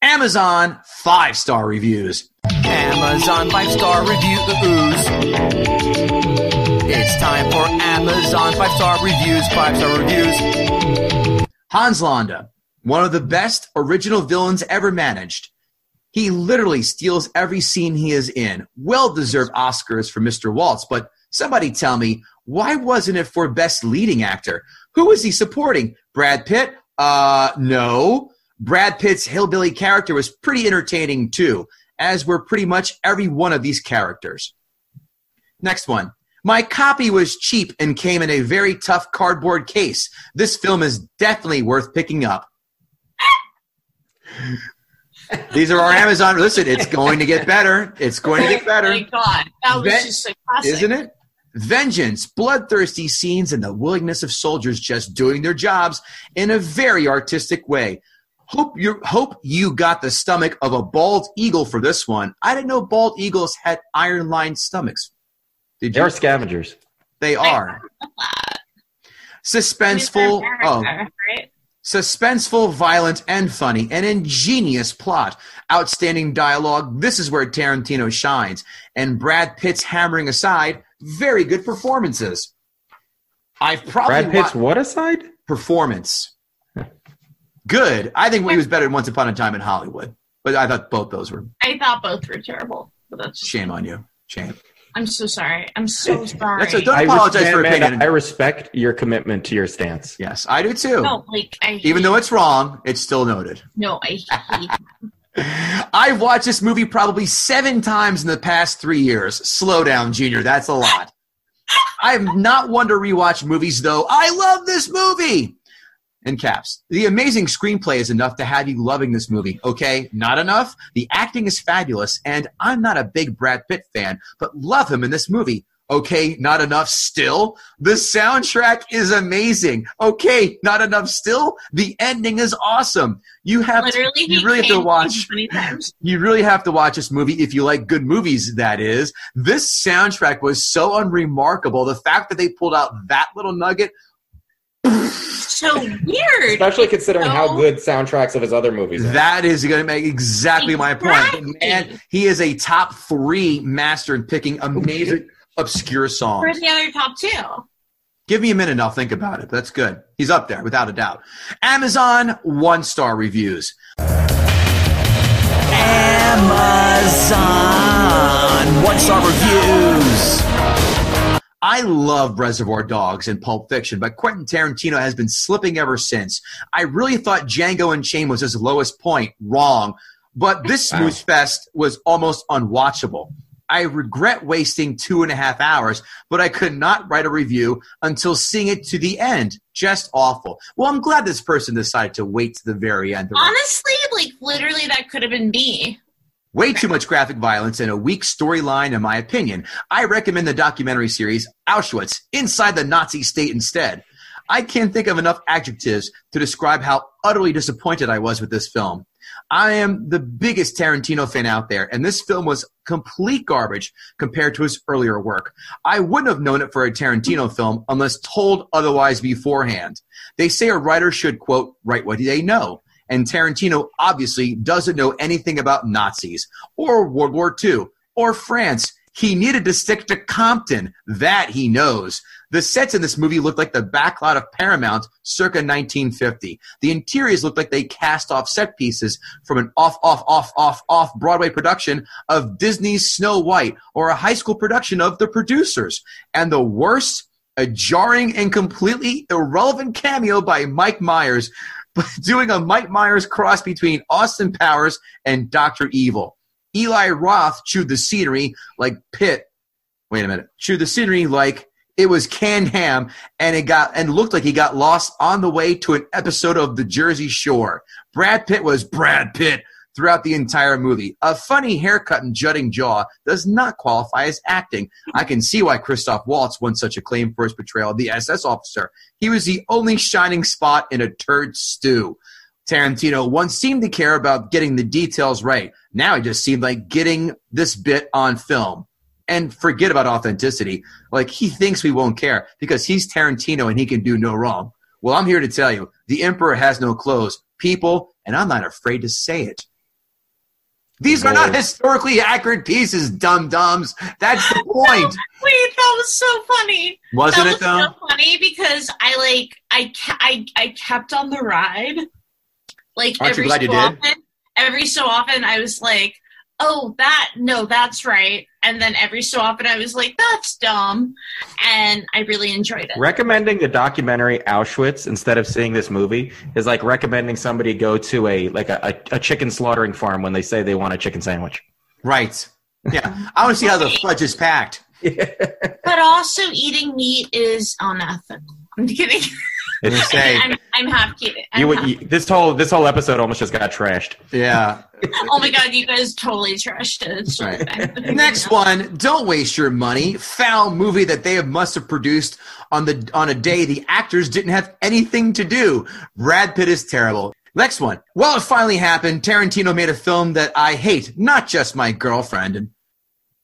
Amazon five star reviews. Amazon five star reviews. It's time for Amazon five star reviews. Five star reviews. Hans Landa, one of the best original villains ever managed. He literally steals every scene he is in. Well deserved Oscars for Mr. Waltz, but somebody tell me, why wasn't it for Best Leading Actor? Who was he supporting? Brad Pitt? Uh, no. Brad Pitt's hillbilly character was pretty entertaining too, as were pretty much every one of these characters. Next one. My copy was cheap and came in a very tough cardboard case. This film is definitely worth picking up. These are our Amazon. Listen, it's going to get better. It's going to get Oh better, my god, that was Ven- just a classic. isn't it? Vengeance, bloodthirsty scenes, and the willingness of soldiers just doing their jobs in a very artistic way. Hope you hope you got the stomach of a bald eagle for this one. I didn't know bald eagles had iron-lined stomachs. Did They you? are scavengers. They are. Suspenseful. Oh, right? Suspenseful, violent, and funny. An ingenious plot. Outstanding dialogue. This is where Tarantino shines. And Brad Pitt's hammering aside, very good performances. I've probably Brad Pitt's wa- what aside? performance. Good. I think he was better than Once Upon a Time in Hollywood. But I thought both those were I thought both were terrible, but that's just, shame on you. Shame. I'm so sorry. I'm so sorry. That's a- don't I apologize res- for man, opinion. I respect your commitment to your stance. Yes, I do too. no, like I hate, Even though it's wrong, it's still noted. no, I hate. I've watched this movie probably seven times in the past three years. Slow down, Junior. That's a lot. I'm not one to rewatch movies, though. I love this movie. In caps. The amazing screenplay is enough to have you loving this movie. Okay, not enough. The acting is fabulous, and I'm not a big Brad Pitt fan, but love him in this movie. Okay, not enough still. The soundtrack is amazing. Okay, not enough still. The ending is awesome. You have Literally, to, you really have to watch you really have to watch this movie if you like good movies that is this soundtrack was so unremarkable the fact that they pulled out that little nugget So weird. Especially considering how good soundtracks of his other movies are. that is going to make exactly my point Exactly. and he is a top three master in picking amazing obscure songs Where's the other top two? give me a minute and i'll think about it that's good he's up there without a doubt amazon one star reviews Amazon one star reviews. I love Reservoir Dogs and Pulp Fiction, but Quentin Tarantino has been slipping ever since. I really thought Django Unchained was his lowest point. Wrong. But this Wow. Smooth Fest was almost unwatchable. I regret wasting two and a half hours, but I could not write a review until seeing it to the end. Just awful. Well, I'm glad this person decided to wait to the very end. Honestly, like literally, that could have been me. Way too much graphic violence and a weak storyline, in my opinion. I recommend the documentary series Auschwitz Inside the Nazi State instead. I can't think of enough adjectives to describe how utterly disappointed I was with this film. I am the biggest Tarantino fan out there, and this film was complete garbage compared to his earlier work. I wouldn't have known it for a Tarantino film unless told otherwise beforehand. They say a writer should, quote, write what they know. And Tarantino obviously doesn't know anything about Nazis or World War II or France. He needed to stick to Compton. That he knows. The sets in this movie looked like the backlot of Paramount circa 1950. The interiors looked like they cast off set pieces from an off, off, off, off, off Broadway production of Disney's Snow White or a high school production of The Producers. And the worst, a jarring and completely irrelevant cameo by Mike Myers, doing a Mike Myers cross between Austin Powers and Dr. Evil. Eli Roth chewed the scenery like Pitt. Wait a minute. Chewed the scenery like it was canned ham and it got and looked like he got lost on the way to an episode of the Jersey Shore. Brad Pitt was Brad Pitt throughout the entire movie. A funny haircut and jutting jaw does not qualify as acting. I can see why Christoph Waltz won such acclaim for his portrayal of the SS officer. He was the only shining spot in a turd stew. Tarantino once seemed to care about getting the details right. Now it just seemed like getting this bit on film. And forget about authenticity. Like he thinks we won't care because he's Tarantino and he can do no wrong. Well, I'm here to tell you the emperor has no clothes, people, and I'm not afraid to say it. These are not historically accurate pieces, dum dums. That's the point. Wait, that was so funny. Wasn't that it was though? so funny because I like I I I kept on the ride. Like Aren't you every glad so you did? often, every so often I was like, "Oh, that no, that's right," and then every so often I was like, "That's dumb," and I really enjoyed it. Recommending the documentary Auschwitz instead of seeing this movie is like recommending somebody go to a like a, a, a chicken slaughtering farm when they say they want a chicken sandwich. Right. Yeah. I want to see how the fudge is packed. But also, eating meat is unethical. I'm kidding. And you say, I'm, I'm half kidding. I'm You, half- you, this whole this whole episode almost just got trashed. yeah. oh my god, you guys totally trashed it. It's Right. okay. Next one, don't waste your money. Foul movie that they must have produced on the on a day the actors didn't have anything to do. Brad Pitt is terrible. Next one. Well, it finally happened. Tarantino made a film that I hate, not just my girlfriend. And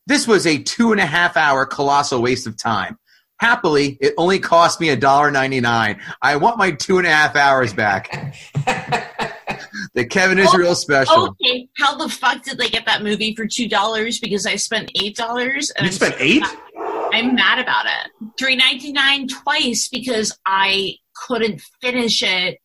this was a two and a half hour colossal waste of time. Happily, it only cost me a dollar ninety nine. I want my two and a half hours back. the Kevin Israel oh, special. Okay, how the fuck did they get that movie for two dollars? Because I spent eight dollars. You spent eight? I'm mad about it. Three ninety nine twice because I couldn't finish it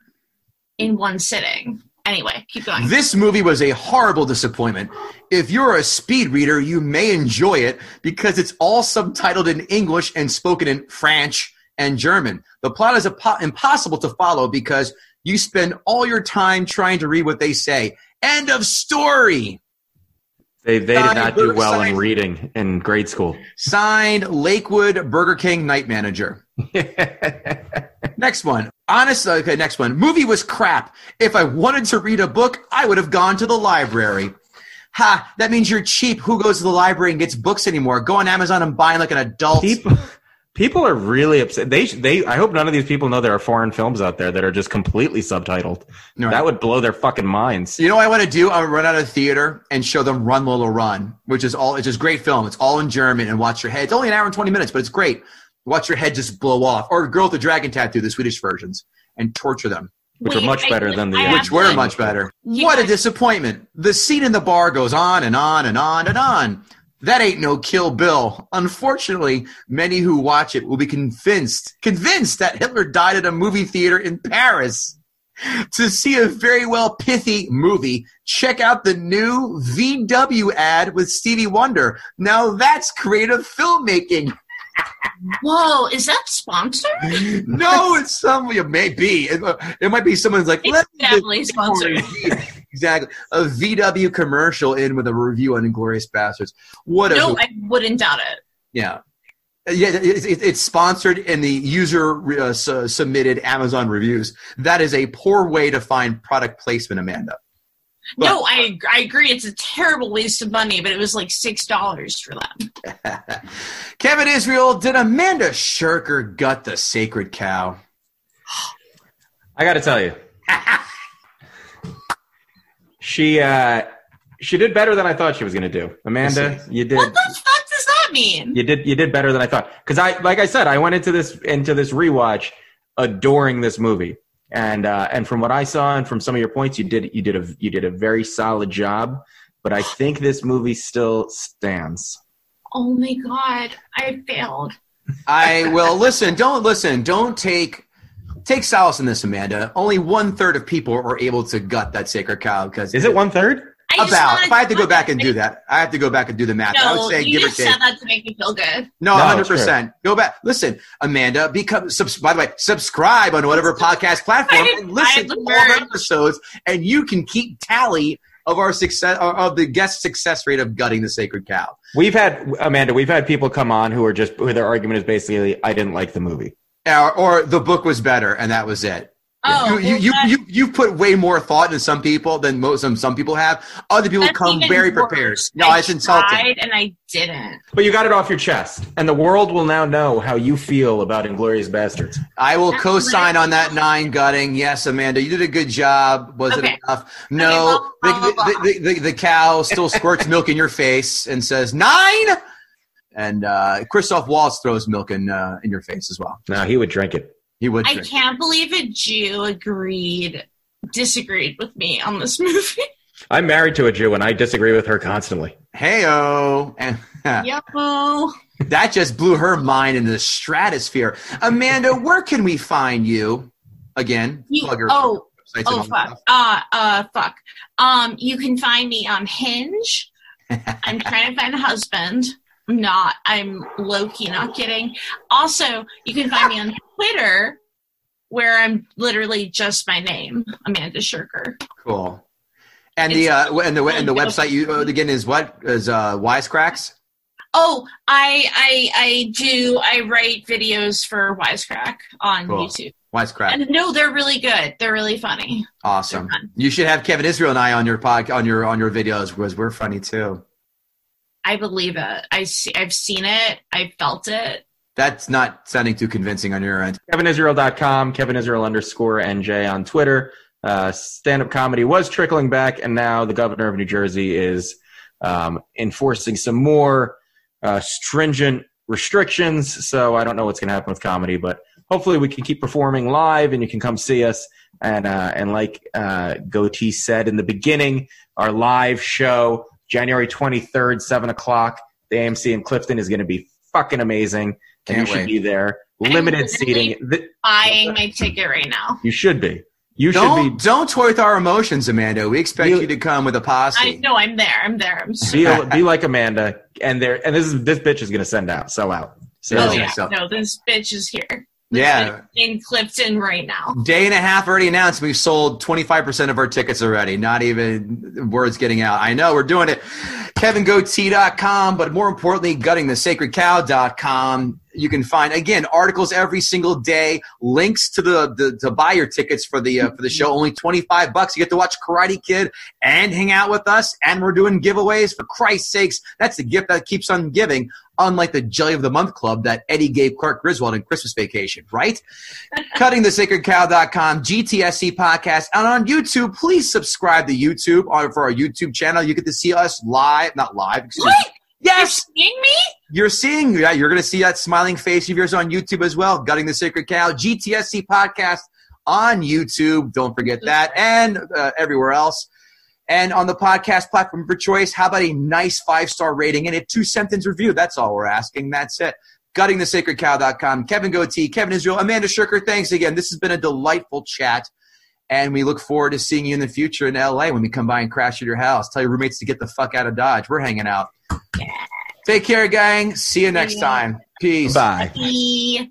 in one sitting. Anyway, keep going. This movie was a horrible disappointment. If you're a speed reader, you may enjoy it because it's all subtitled in English and spoken in French and German. The plot is apo- impossible to follow because you spend all your time trying to read what they say. End of story. They they did not do Burger well in reading in grade school. Signed Lakewood Burger King Night Manager. Next one. Honest, okay, next one. Movie was crap. If I wanted to read a book, I would have gone to the library. Ha, that means you're cheap. Who goes to the library and gets books anymore? Go on Amazon and buy like an adult. people people are really upset. They they I hope none of these people know there are foreign films out there that are just completely subtitled. Right. That would blow their fucking minds. You know what I want to do? I want to run out of theater and show them Run Lola Run, which is all. It's just great film. It's all in German and watch your head. It's only an hour and twenty minutes, but it's great. Watch your head just blow off. Or Girl with the Dragon Tattoo, the Swedish versions, and torture them, Which are Wait, much I- better than the, I uh, which were much better. You What a disappointment! The scene in the bar goes on and on and on and on. That ain't no Kill Bill. Unfortunately, many who watch it will be convinced convinced that Hitler died at a movie theater in Paris. To see a very well pithy movie, check out the new VW ad with Stevie Wonder. Now that's creative filmmaking. Whoa, is that sponsored? no, it's some. It may be. It, it might be someone's like. It's definitely sponsored. exactly. A VW commercial in with a review on Inglorious Basterds. What a No, I wouldn't doubt it. yeah. Yeah, it, it, it's sponsored in the user uh, su- submitted Amazon reviews. That is a poor way to find product placement, Amanda. But- no, I I agree. It's a terrible waste of money, but it was like six dollars for them. Kevin Israel, did Amanda Scherker gut the sacred cow? I got to tell you, she uh, she did better than I thought she was going to do. Amanda, you did What the fuck does that mean? you did you did better than I thought. Because I like I said, I went into this into this rewatch adoring this movie, and uh, and from what I saw and from some of your points, you did you did a you did a very solid job. But I think this movie still stands. Oh my god, I failed. I will listen. Don't listen. Don't take take solace in this, Amanda. Only one third of people are able to gut that sacred cow because Is it one third? I about. wanted If I had to go back and do that, I have to go back and do the math. it. I No, would say you give or just take. said that to make me feel good. No, No, hundred it's fair. percent. Go back. Listen, Amanda. Become. Subs- by the way, subscribe on whatever podcast platform and listen to all our learned. episodes, and you can keep tally of our success of the guest success rate of gutting the sacred cow. We've had Amanda. We've had people come on who are just who their argument is basically, I didn't like the movie. Or, or the book was better, and that was it. Oh, you, you, well, you, that- you, you put way more thought into some people than most some, some people have. Other people that's come even very prepared. No, I it's insulting. tried and I didn't. But you got it off your chest, and the world will now know how you feel about Inglorious Basterds. I will That's co-sign on that nine gutting. Yes, Amanda, you did a good job. Was Okay. it enough? No, blah, blah, blah, the, the, the, the, the cow still squirts milk in your face and says nine. And uh, Christoph Waltz throws milk in uh, in your face as well. No, he would drink it. He would. I can't believe a Jew agreed, disagreed with me on this movie. I'm married to a Jew, and I disagree with her constantly. Heyo, and Yo. that just blew her mind into the stratosphere. Amanda, where can we find you? Again, You- plug your oh, websites and oh all fuck. stuff. Uh, uh, fuck. Um, you can find me on Hinge. I'm trying to find a husband. I'm not. I'm low key not kidding. Also, you can find me on Twitter, where I'm literally just my name, Amanda Scherker. Cool. And the uh, and the and the website you uh, again is what is uh, Wisecracks. Oh, I I I do. I write videos for Wisecrack on Cool. YouTube, Wisecrack. and no, they're really good. They're really funny. Awesome. You should have Kevin Israel and I on your pod on your on your videos because we're funny too. I believe it. I see. I've seen it. I felt it. That's not sounding too convincing on your end. KevinIsrael.com, Kevin Israel underscore NJ on Twitter. Uh, Stand up comedy was trickling back, and now the governor of New Jersey is um, enforcing some more uh, stringent restrictions. So I don't know what's going to happen with comedy, but hopefully we can keep performing live and you can come see us. And, uh, and like uh, Gootee said in the beginning, our live show, January 23rd, 7 o'clock, the AMC in Clifton is going to be fucking amazing. And Can't you should be there. I'm Limited seating. Buying my ticket right now. you should be. You should Don't be. don't toy with our emotions, Amanda. We expect You- you to come with a posse. I know. I'm there. I'm there. I'm. So, Be, be like Amanda, and there, and this is this bitch is gonna send out, sell out. So, oh Yeah. yeah. So- No, this bitch is here. This Yeah. in Clifton right now. Day and a half already announced. We've sold 25% of our tickets already. Not even words getting out. I know we're doing it. KevinGootee.com, but more importantly, guttingthesacredcow.com. You can find again articles every single day, links to the, the to buy your tickets for the uh, for the show. Only 25 bucks. You get to watch Karate Kid and hang out with us, and we're doing giveaways. For Christ's sakes, that's the gift that keeps on giving. Unlike the Jelly of the Month Club that Eddie gave Clark Griswold in Christmas Vacation, right? guttingthesacredcow.com, GTSC podcast, and on YouTube. Please subscribe to YouTube on for our YouTube channel. You get to see us live, not live. Excuse me. What? You're seeing me? you're seeing. Yeah, you're going to see that smiling face of yours on YouTube as well. Gutting the Sacred Cow, GTSC podcast on YouTube. Don't forget that, and uh, everywhere else. And on the podcast platform for choice, how about a nice five star rating and a two sentence review? That's all we're asking. That's it. GuttingTheSacredCow.com. Kevin Gootee, Kevin Israel, Amanda Scherker. Thanks again. This has been a delightful chat. And we look forward to seeing you in the future in LA when we come by and crash at your house. Tell your roommates to get the fuck out of Dodge. We're hanging out. Take care, gang. See you next Yeah. time. Peace. Bye. Bye.